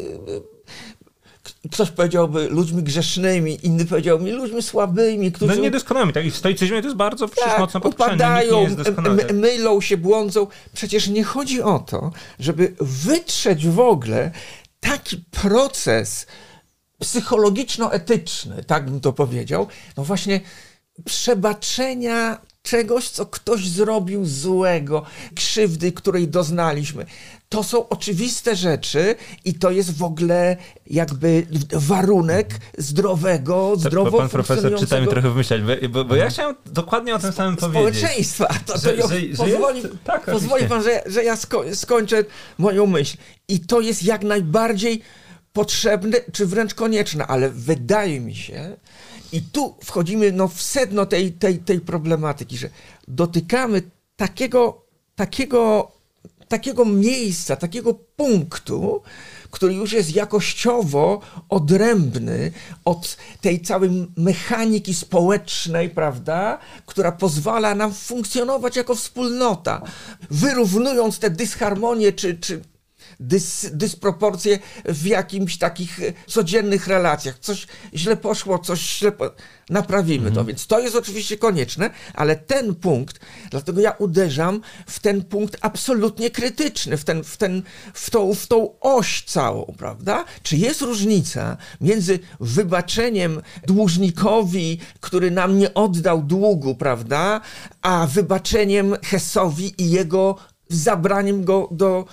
ktoś powiedziałby ludźmi grzesznymi, inny powiedziałby ludźmi słabymi, którzy... No niedoskonałymi, tak i w stoicyzmie to jest bardzo tak, mocno upadają, mylą się, błądzą. Przecież nie chodzi o to, żeby wytrzeć w ogóle taki proces psychologiczno-etyczny, tak bym to powiedział, no właśnie przebaczenia czegoś, co ktoś zrobił złego, krzywdy, której doznaliśmy. To są oczywiste rzeczy i to jest w ogóle jakby warunek zdrowego, zdrowo Pan profesor czyta mi trochę wymyślać, bo, bo, ja chciałem dokładnie o tym samym powiedzieć. Społeczeństwa. To, to że, że, pozwoli, że tak, pozwoli pan, że, że ja sko skończę moją myśl. I to jest jak najbardziej potrzebne, czy wręcz konieczne, ale wydaje mi się, i tu wchodzimy no, w sedno tej, tej, tej problematyki, że dotykamy takiego, takiego, takiego miejsca, takiego punktu, który już jest jakościowo odrębny od tej całej mechaniki społecznej, prawda, która pozwala nam funkcjonować jako wspólnota, wyrównując te dysharmonie czy, czy dys, dysproporcje w jakimś takich e, codziennych relacjach. Coś źle poszło, coś źle po... Naprawimy mhm. to, więc to jest oczywiście konieczne, ale ten punkt, dlatego ja uderzam w ten punkt absolutnie krytyczny, w, ten, w, ten, w, tą, w tą oś całą, prawda? Czy jest różnica między wybaczeniem dłużnikowi, który nam nie oddał długu, prawda, a wybaczeniem Hesowi i jego zabraniem go do,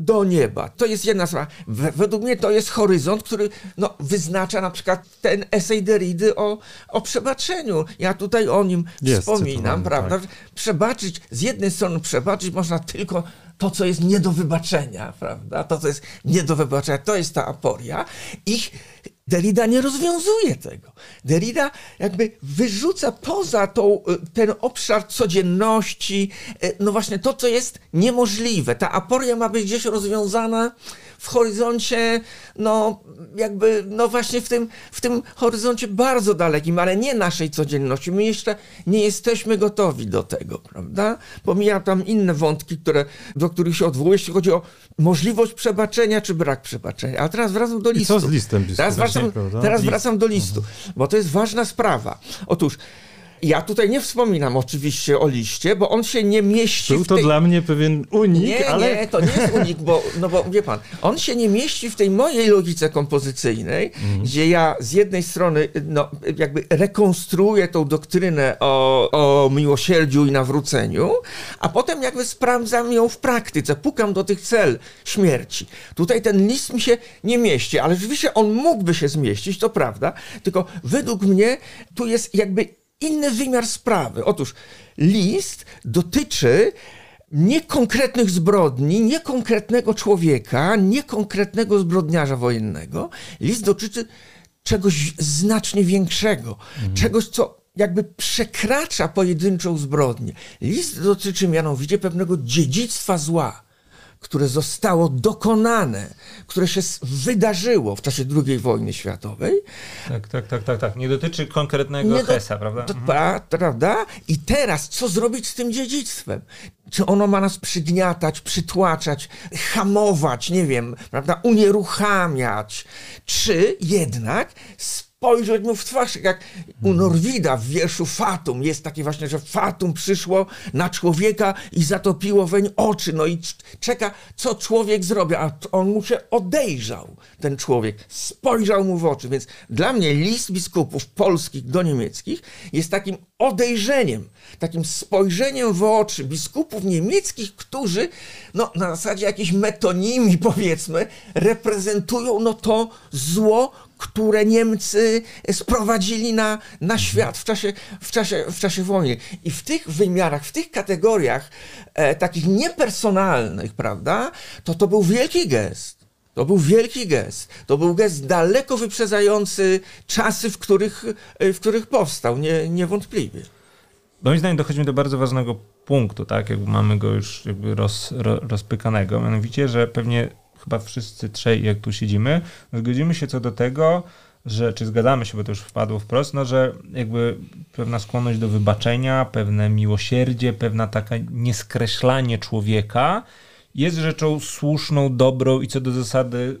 do nieba. To jest jedna sprawa. Według mnie to jest horyzont, który no, wyznacza na przykład ten esej Derrida o, o przebaczeniu. Ja tutaj o nim jest, wspominam, prawda? Tak. Przebaczyć, z jednej strony przebaczyć można tylko to, co jest nie do wybaczenia, prawda? To, co jest nie do wybaczenia, to jest ta aporia. Ich Derrida nie rozwiązuje tego. Derrida jakby wyrzuca poza tą, y, ten obszar codzienności, y, no właśnie to, co jest niemożliwe. Ta aporia ma być gdzieś rozwiązana w horyzoncie, no jakby, no właśnie w tym, w tym horyzoncie bardzo dalekim, ale nie naszej codzienności. My jeszcze nie jesteśmy gotowi do tego, prawda? Pomijam tam inne wątki, które, do których się odwołuje, jeśli chodzi o możliwość przebaczenia czy brak przebaczenia. A teraz wracam do listu. I co z listem? Teraz wracam, teraz wracam do listu, bo to jest ważna sprawa. Otóż ja tutaj nie wspominam oczywiście o liście, bo on się nie mieści Był w to tej... dla mnie pewien unik, nie, ale... Nie, to nie jest unik, bo, no bo wie pan, on się nie mieści w tej mojej logice kompozycyjnej, mm. gdzie ja z jednej strony no, jakby rekonstruuję tą doktrynę o, o miłosierdziu i nawróceniu, a potem jakby sprawdzam ją w praktyce, pukam do tych cel śmierci. Tutaj ten list mi się nie mieści, ale rzeczywiście on mógłby się zmieścić, to prawda, tylko według mnie tu jest jakby inny wymiar sprawy. Otóż list dotyczy nie konkretnych zbrodni, nie konkretnego człowieka, nie konkretnego zbrodniarza wojennego. List dotyczy czegoś znacznie większego, mhm. czegoś, co jakby przekracza pojedynczą zbrodnię. List dotyczy mianowicie pewnego dziedzictwa zła które zostało dokonane, które się wydarzyło w czasie II wojny światowej. Tak, tak, tak, tak, tak. Nie dotyczy konkretnego Nie do, Hesa, prawda? To, mhm. Prawda? I teraz co zrobić z tym dziedzictwem? Czy ono ma nas przygniatać, przytłaczać, hamować, nie wiem, prawda, unieruchamiać, czy jednak spojrzeć mu w twarz, jak u Norwida w wierszu Fatum. Jest takie właśnie, że Fatum przyszło na człowieka i zatopiło weń oczy. No i czeka, co człowiek zrobi, a on mu się odejrzał, ten człowiek. Spojrzał mu w oczy. Więc dla mnie list biskupów polskich do niemieckich jest takim odejrzeniem, takim spojrzeniem w oczy biskupów niemieckich, którzy no, na zasadzie jakiejś metonimii, powiedzmy, reprezentują no, to zło, które Niemcy sprowadzili na, na świat w czasie, w, czasie, w czasie wojny. I w tych wymiarach, w tych kategoriach e, takich niepersonalnych, prawda, to to był wielki gest. To był wielki gest. To był gest daleko wyprzedzający czasy, w których, e, w których powstał, nie, niewątpliwie. Moim zdaniem dochodzimy do bardzo ważnego punktu, tak? Jakby mamy go już jakby roz, rozpykanego, mianowicie, że pewnie chyba wszyscy trzej, jak tu siedzimy, zgodzimy się co do tego, że, czy zgadzamy się, bo to już wpadło wprost, no, że jakby pewna skłonność do wybaczenia, pewne miłosierdzie, pewna taka nieskreślanie człowieka jest rzeczą słuszną, dobrą i co do zasady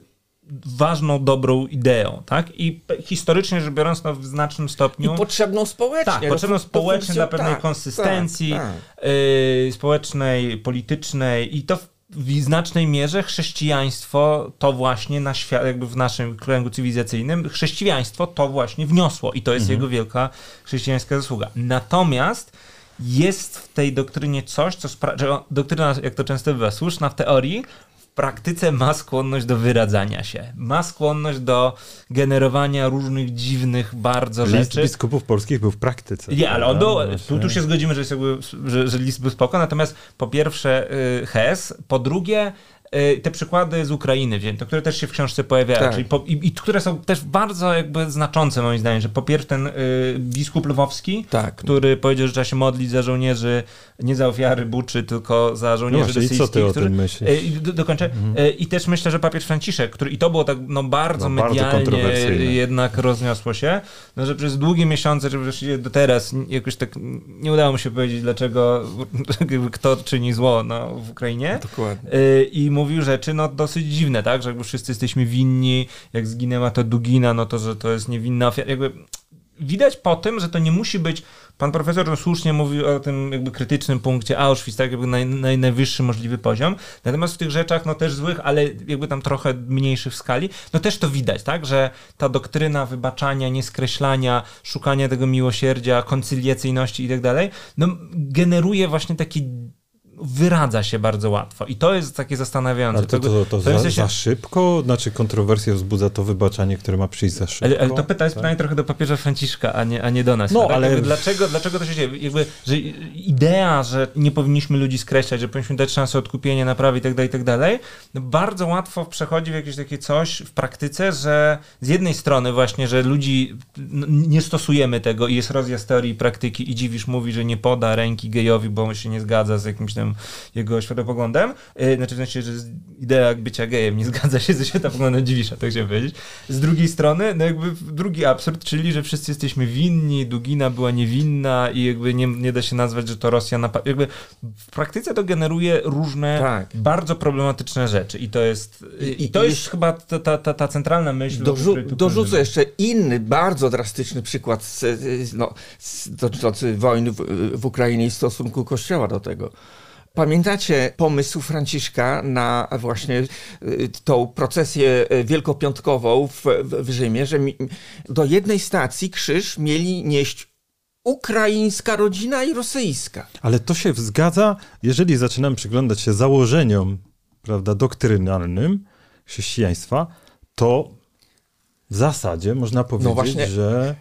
ważną, dobrą ideą, tak? I historycznie rzecz biorąc, no w znacznym stopniu... I potrzebną społecznie. Tak, potrzebną społecznie dla pewnej tak, konsystencji tak, tak. Yy, społecznej, politycznej i to w znacznej mierze chrześcijaństwo to właśnie na świat, jakby w naszym kręgu cywilizacyjnym, chrześcijaństwo to właśnie wniosło i to jest mhm. jego wielka chrześcijańska zasługa. Natomiast jest w tej doktrynie coś, co sprawia, doktryna, jak to często bywa, słuszna w teorii, praktyce ma skłonność do wyradzania się. Ma skłonność do generowania różnych dziwnych bardzo list rzeczy. List biskupów polskich był w praktyce. Nie, ale on był, tu, tu się zgodzimy, że, jakby, że, że list był spoko, natomiast po pierwsze y, Hes, po drugie te przykłady z Ukrainy wzięte, które też się w książce pojawiają, tak. czyli po, i, i, które są też bardzo jakby znaczące moim zdaniem, że po pierwsze ten y, biskup Lwowski, tak. który powiedział, że trzeba się modlić za żołnierzy, nie za ofiary Buczy, tylko za żołnierzy no i co ty o tym myślisz? Y, do, dokończę. Mhm. Y, I też myślę, że papież Franciszek, który i to było tak no, bardzo no, medialnie bardzo jednak rozniosło się, no, że przez długie miesiące, że właściwie do teraz jakoś tak nie udało mu się powiedzieć, dlaczego kto czyni zło no, w Ukrainie. Dokładnie. I mówił rzeczy no dosyć dziwne, tak, że jakby wszyscy jesteśmy winni, jak zginęła to Dugina, no to, że to jest niewinna ofiara, jakby widać po tym, że to nie musi być, pan profesor no słusznie mówił o tym jakby krytycznym punkcie Auschwitz, tak? Jakby naj, naj, najwyższy możliwy poziom, natomiast w tych rzeczach no też złych, ale jakby tam trochę mniejszych w skali, no też to widać, tak, że ta doktryna wybaczania, nieskreślania, szukania tego miłosierdzia, koncyliacyjności i tak dalej, no generuje właśnie taki wyradza się bardzo łatwo. I to jest takie zastanawiające. Ale to, to, to, to za, sensie- za szybko? Znaczy kontrowersję wzbudza to wybaczanie, które ma przyjść za szybko? Ale, ale to pytanie jest Tak? trochę do papieża Franciszka, a nie, a nie do nas. No, tak? ale- Jakby dlaczego, dlaczego to się dzieje? Jakby, że idea, że nie powinniśmy ludzi skreślać, że powinniśmy dać szansę odkupienia, naprawy i tak dalej, i tak no bardzo łatwo przechodzi w jakieś takie coś w praktyce, że z jednej strony właśnie, że ludzi no, nie stosujemy tego i jest rozjazd teorii i praktyki i dziwisz mówi, że nie poda ręki gejowi, bo on się nie zgadza z jakimś tam jego światopoglądem. Yy, znaczy w sensie, że idea bycia gejem nie zgadza się ze światopoglądem dziwisza, tak chciałem powiedzieć. Z drugiej strony, no jakby drugi absurd, czyli, że wszyscy jesteśmy winni, Dugina była niewinna i jakby nie, nie da się nazwać, że to Rosja napadła. Jakby w praktyce to generuje różne Tak. bardzo problematyczne rzeczy i to jest, i, I- to jest jeszcze- chyba ta, ta, ta, ta centralna myśl. Dorzu- dorzucę jeszcze inny, bardzo drastyczny przykład z- no, z, dotyczący wojny w, w Ukrainie i stosunku Kościoła do tego. Pamiętacie pomysł Franciszka na właśnie y, tą procesję y, wielkopiątkową w, w, Rzymie, że do jednej stacji krzyż mieli nieść ukraińska rodzina i rosyjska. Ale to się zgadza, jeżeli zaczynamy przyglądać się założeniom, prawda, doktrynalnym chrześcijaństwa, to w zasadzie można powiedzieć, właśnie- że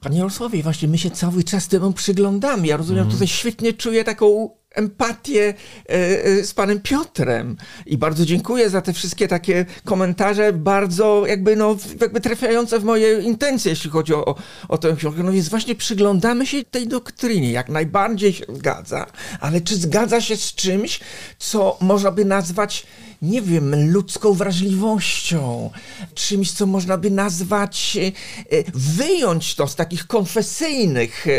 Panie Jarosławie, właśnie my się cały czas temu przyglądamy. Ja rozumiem, tutaj świetnie czuję taką empatię e, e, z panem Piotrem. I bardzo dziękuję za te wszystkie takie komentarze, bardzo jakby, no, jakby trafiające w moje intencje, jeśli chodzi o, o, o tę książkę. No więc właśnie przyglądamy się tej doktrynie, jak najbardziej się zgadza, ale czy zgadza się z czymś, co można by nazwać nie wiem, ludzką wrażliwością, czymś, co można by nazwać, e, e, wyjąć to z takich konfesyjnych e,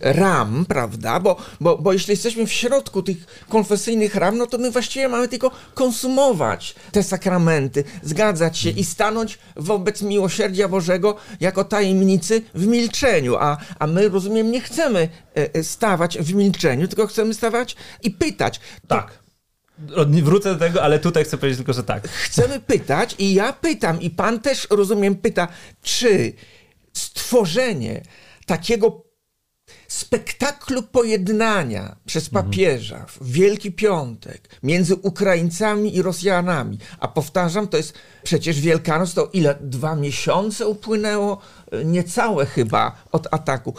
ram, prawda? Bo, bo, bo jeśli jesteśmy w środku tych konfesyjnych ram, no to my właściwie mamy tylko konsumować te sakramenty, zgadzać się i stanąć wobec miłosierdzia Bożego jako tajemnicy w milczeniu. A, a my, rozumiem, nie chcemy stawać w milczeniu, tylko chcemy stawać i pytać. Tak. Wrócę do tego, ale tutaj chcę powiedzieć tylko, że tak. chcemy pytać i ja pytam i pan też, rozumiem, pyta, czy stworzenie takiego spektaklu pojednania przez papieża w Wielki Piątek między Ukraińcami i Rosjanami, a powtarzam, to jest przecież Wielkanoc, to ile? Dwa miesiące upłynęło? E, Niecałe chyba od ataku.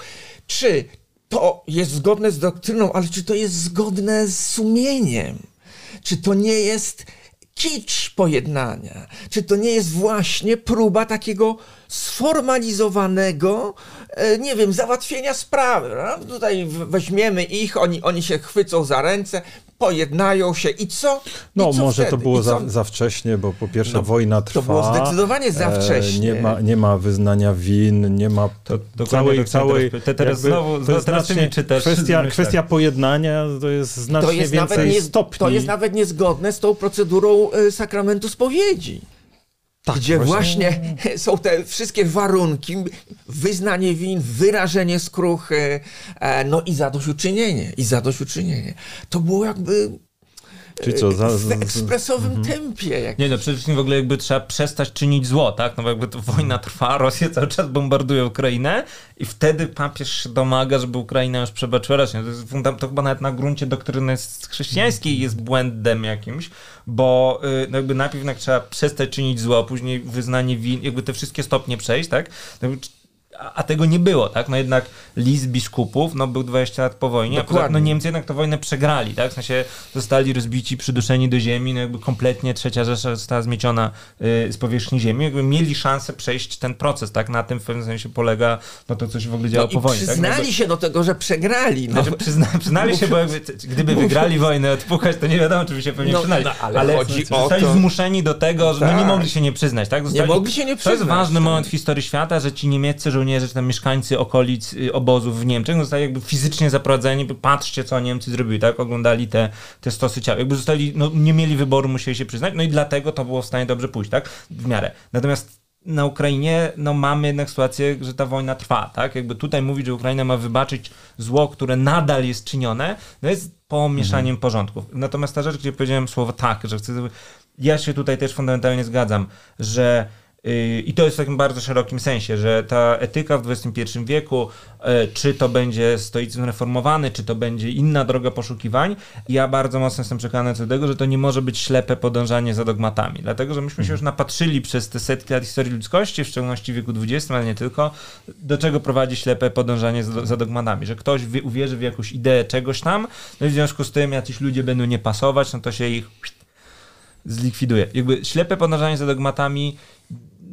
Czy to jest zgodne z doktryną, ale czy to jest zgodne z sumieniem? Czy to nie jest kicz pojednania? Czy to nie jest właśnie próba takiego sformalizowanego, e, nie wiem, załatwienia sprawy? No? Tutaj weźmiemy ich, oni, oni się chwycą za ręce, pojednają się i co? no I co może to wtedy? było I co? za, za wcześnie, bo po pierwsze No, wojna trwa. to było zdecydowanie za e, wcześnie. Nie ma, nie ma wyznania win, nie ma To dokładnie całej, całej teraz- te- teraz jakby znowu- to znacznie- czytasz, Kwestia, kwestia pojednania to jest znacznie to jest, więcej nawet nie, stopni. to jest nawet niezgodne z tą procedurą e, sakramentu spowiedzi. Tak, gdzie właśnie... są te wszystkie warunki, wyznanie win, wyrażenie skruchy, e, no i zadośćuczynienie, i zadośćuczynienie. To było jakby Czy co, za, w z, z, ekspresowym tempie. Jak... Nie no, przede wszystkim w ogóle jakby trzeba przestać czynić zło, tak? No bo jakby to wojna trwa, Rosja cały czas bombarduje Ukrainę i wtedy papież się domaga, żeby Ukraina już przebaczyła Rosję. To, jest, to chyba nawet na gruncie doktryny chrześcijańskiej jest błędem jakimś, bo y, no jakby najpierw jednak trzeba przestać czynić zło, później wyznanie win, jakby te wszystkie stopnie przejść, tak? No jakby a, a tego nie było, tak? No jednak list biskupów, no był 20 lat po wojnie, a poza, no Niemcy jednak tę wojnę przegrali, tak? W sensie zostali rozbici, przyduszeni do ziemi, no jakby kompletnie trzecia Rzesza została zmieciona y, z powierzchni ziemi, jakby mieli szansę przejść ten proces, tak? Na tym w pewnym sensie polega no to, co się w ogóle działo No po wojnie, tak? No przyznali jakby, się do tego, że przegrali. No. znaczy, przyzna, przyznali się, bo jakby, gdyby wygrali wojnę odpukać, to nie wiadomo, czy by się pewnie No, przyznali. no, ale chodzi o zostali to- zmuszeni do tego, że no, nie Tak. mogli się nie przyznać, tak? Zostali, mogli się nie To jest przyznać, ważny tak. moment w historii świata, że ci niemieccy żołnierze, czy tam mieszkańcy okolic y, obozów w Niemczech zostali jakby fizycznie zaprowadzeni, patrzcie, co Niemcy zrobili, tak? Oglądali te, te stosy ciała. Jakby zostali, no nie mieli wyboru, musieli się przyznać, no i dlatego to było w stanie dobrze pójść, tak? W miarę. Natomiast na Ukrainie no, mamy jednak sytuację, że ta wojna trwa, tak? Jakby tutaj mówić, że Ukraina ma wybaczyć zło, które nadal jest czynione, no jest pomieszaniem porządków. Natomiast ta rzecz, gdzie powiedziałem słowo tak, że chcę... Ja się tutaj też fundamentalnie zgadzam, że I to jest w takim bardzo szerokim sensie, że ta etyka w XXI wieku, yy, czy to będzie stoicyzm reformowany, czy to będzie inna droga poszukiwań, ja bardzo mocno jestem przekonany co do tego, że to nie może być ślepe podążanie za dogmatami. Dlatego, że myśmy się już napatrzyli przez te setki lat historii ludzkości, w szczególności w wieku XX, ale nie tylko, do czego prowadzi ślepe podążanie za, za dogmatami. Że ktoś uwierzy w jakąś ideę czegoś tam, no i w związku z tym jacyś ludzie będą nie pasować, no to się ich zlikwiduje. Jakby ślepe podążanie za dogmatami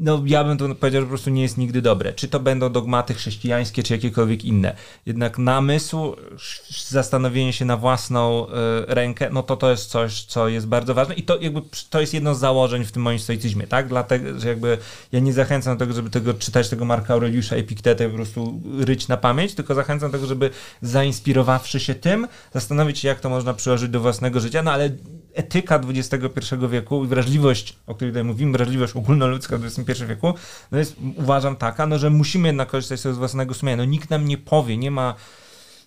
no ja bym to powiedział, że po prostu nie jest nigdy dobre. Czy to będą dogmaty chrześcijańskie, czy jakiekolwiek inne. Jednak namysł, zastanowienie się na własną y, rękę, no to to jest coś, co jest bardzo ważne i to jakby to jest jedno z założeń w tym moim stoicyzmie, tak? Dlatego, że jakby ja nie zachęcam do tego, żeby tego czytać tego Marka Aureliusza Epiktetę po prostu ryć na pamięć, tylko zachęcam do tego, żeby zainspirowawszy się tym, zastanowić się, jak to można przyłożyć do własnego życia, no ale etyka XXI wieku i wrażliwość, o której tutaj mówimy, wrażliwość ogólnoludzka w XXI wieku, no jest uważam taka, no, że musimy jednak korzystać z własnego sumienia. No nikt nam nie powie, nie ma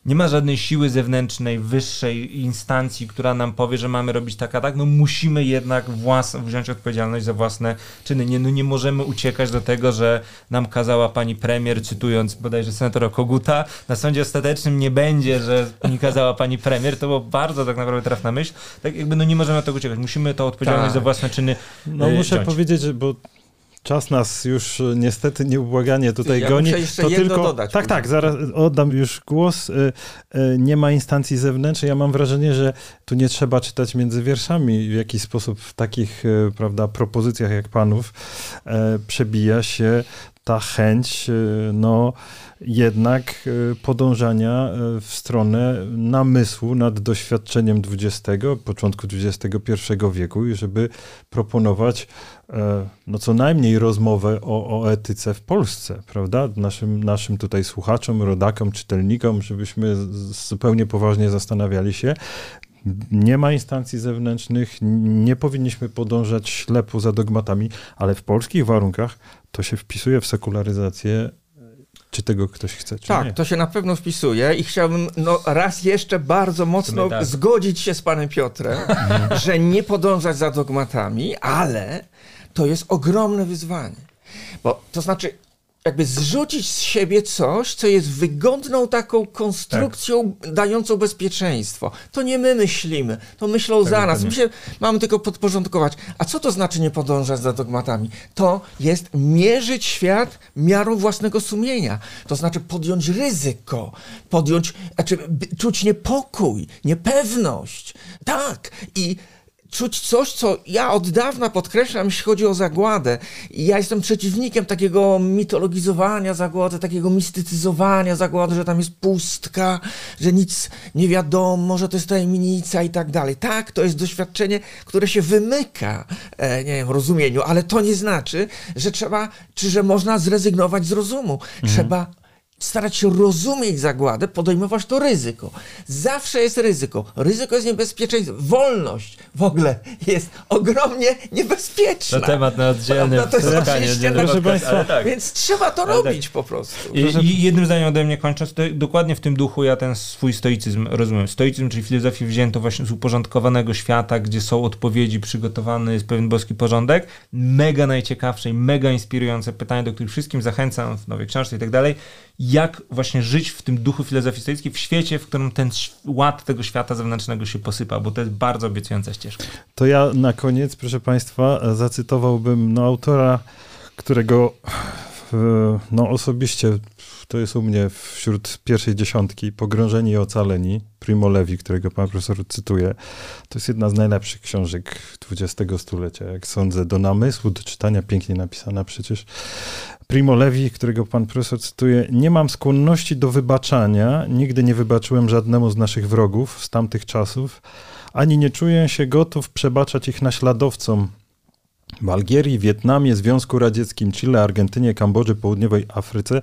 nie ma żadnej siły zewnętrznej, wyższej instancji, która nam powie, że mamy robić tak, a tak. No musimy jednak włas- wziąć odpowiedzialność za własne czyny. Nie, no nie możemy uciekać do tego, że nam kazała pani premier, cytując bodajże senatora Koguta, na sądzie ostatecznym nie będzie, że mi kazała pani premier. To było bardzo tak naprawdę trafna myśl. Tak jakby no nie możemy od tego uciekać. Musimy tą odpowiedzialność tak. za własne czyny No y, muszę wziąć. powiedzieć, bo Czas nas już e, niestety nieubłaganie tutaj ja goni. To jedno tylko. dodać. Tak, tak, zaraz oddam już głos. E, e, Nie ma instancji zewnętrznej. Ja mam wrażenie, że tu nie trzeba czytać między wierszami, w jaki sposób w takich prawda, propozycjach jak panów przebija się ta chęć, no jednak podążania w stronę namysłu nad doświadczeniem XX, początku XXI wieku i żeby proponować no co najmniej rozmowę o, o etyce w Polsce, prawda? Naszym, naszym tutaj słuchaczom, rodakom, czytelnikom, żebyśmy zupełnie poważnie zastanawiali się. Nie ma instancji zewnętrznych, nie powinniśmy podążać ślepo za dogmatami, ale w polskich warunkach to się wpisuje w sekularyzację czy tego ktoś chce, czy tak, nie. to się na pewno wpisuje i chciałbym no, raz jeszcze bardzo mocno tak. zgodzić się z panem Piotrem, że nie podążać za dogmatami, ale to jest ogromne wyzwanie. Bo to znaczy, jakby zrzucić z siebie coś, co jest wygodną taką konstrukcją tak. dającą bezpieczeństwo. To nie my myślimy, to myślą tak, za nas. My się mamy tylko podporządkować. A co to znaczy nie podążać za dogmatami? To jest mierzyć świat miarą własnego sumienia. To znaczy podjąć ryzyko, podjąć, znaczy czuć niepokój, niepewność. Tak. I czuć coś, co ja od dawna podkreślam, jeśli chodzi o zagładę. Ja jestem przeciwnikiem takiego mitologizowania zagłady, takiego mistycyzowania zagłady, że tam jest pustka, że nic nie wiadomo, że to jest tajemnica i tak dalej. Tak, to jest doświadczenie, które się wymyka, e, nie wiem, rozumieniu, ale to nie znaczy, że trzeba, czy że można zrezygnować z rozumu. Mhm. Trzeba starać się rozumieć zagładę, podejmować to ryzyko. Zawsze jest ryzyko. Ryzyko jest niebezpieczeństwo. Wolność w ogóle jest ogromnie niebezpieczna. To temat na oddzielne no, to jest spotkanie. Proszę Państwa, tak. Więc trzeba to ale robić tak. po prostu. I, I, jednym zdaniem ode mnie kończąc, dokładnie w tym duchu ja ten swój stoicyzm rozumiem. Stoicyzm, czyli filozofię wzięto właśnie z uporządkowanego świata, gdzie są odpowiedzi, przygotowany jest pewien boski porządek. Mega najciekawsze i mega inspirujące pytanie, do których wszystkim zachęcam w nowej książce i tak dalej jak właśnie żyć w tym duchu filozofii w świecie, w którym ten ład tego świata zewnętrznego się posypał, bo to jest bardzo obiecująca ścieżka. To ja na koniec, proszę Państwa, zacytowałbym no, autora, którego no, osobiście to jest u mnie wśród pierwszej dziesiątki Pogrążeni i ocaleni Primo Levi, którego pan profesor cytuje. To jest jedna z najlepszych książek XX stulecia, jak sądzę, do namysłu, do czytania, pięknie napisana przecież. Primo Levi, którego pan profesor cytuje, nie mam skłonności do wybaczania, nigdy nie wybaczyłem żadnemu z naszych wrogów z tamtych czasów, ani nie czuję się gotów przebaczać ich naśladowcom, w Algierii, Wietnamie, Związku Radzieckim, Chile, Argentynie, Kambodży, Południowej Afryce,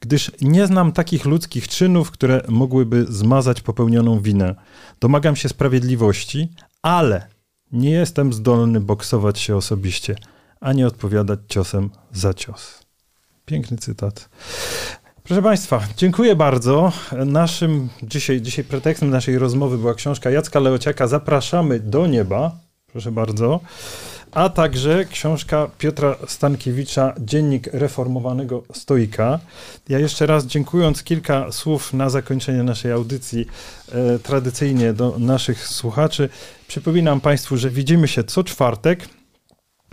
gdyż nie znam takich ludzkich czynów, które mogłyby zmazać popełnioną winę. Domagam się sprawiedliwości, ale nie jestem zdolny boksować się osobiście, ani odpowiadać ciosem za cios. Piękny cytat. Proszę Państwa, dziękuję bardzo. Naszym dzisiaj, dzisiaj pretekstem naszej rozmowy była książka Jacka Leociaka Zapraszamy do nieba. Proszę bardzo. a także książka Piotra Stankiewicza Dziennik reformowanego stoika. Ja jeszcze raz dziękując kilka słów na zakończenie naszej audycji e, tradycyjnie do naszych słuchaczy, przypominam Państwu, że widzimy się co czwartek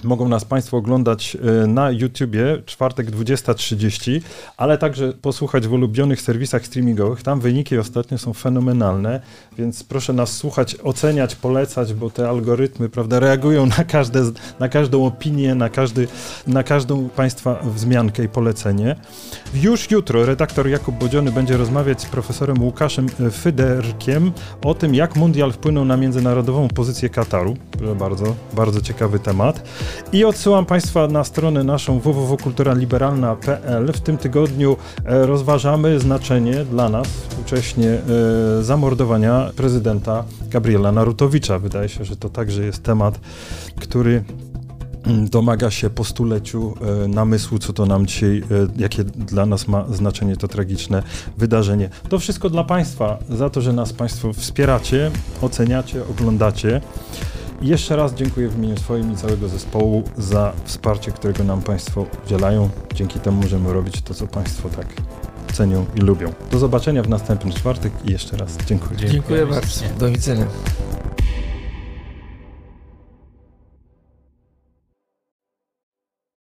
Mogą nas Państwo oglądać e, na YouTubie, czwartek 20.30, ale także posłuchać w ulubionych serwisach streamingowych. Tam wyniki ostatnio są fenomenalne, więc proszę nas słuchać, oceniać, polecać, bo te algorytmy prawda, reagują na, każde, na każdą opinię, na, każdy, na każdą Państwa wzmiankę i polecenie. Już jutro redaktor Jakub Bodziony będzie rozmawiać z profesorem Łukaszem Fyderkiem o tym, jak mundial wpłynął na międzynarodową pozycję Kataru. Proszę bardzo, bardzo ciekawy temat. I odsyłam Państwa na stronę naszą www.kulturaliberalna.pl. W tym tygodniu e, rozważamy znaczenie dla nas współcześnie e, zamordowania prezydenta Gabriela Narutowicza. Wydaje się, że to także jest temat, który mm, domaga się po stuleciu e, namysłu, co to nam dzisiaj, jakie dla nas ma znaczenie to tragiczne wydarzenie. To wszystko dla Państwa, za to, że nas Państwo wspieracie, oceniacie, oglądacie. Jeszcze raz dziękuję w imieniu swoim i całego zespołu za wsparcie, którego nam Państwo udzielają. Dzięki temu możemy robić to, co Państwo tak cenią i lubią. Do zobaczenia w następny czwartek i jeszcze raz dziękuję. Dziękuję, dziękuję bardzo. Do widzenia.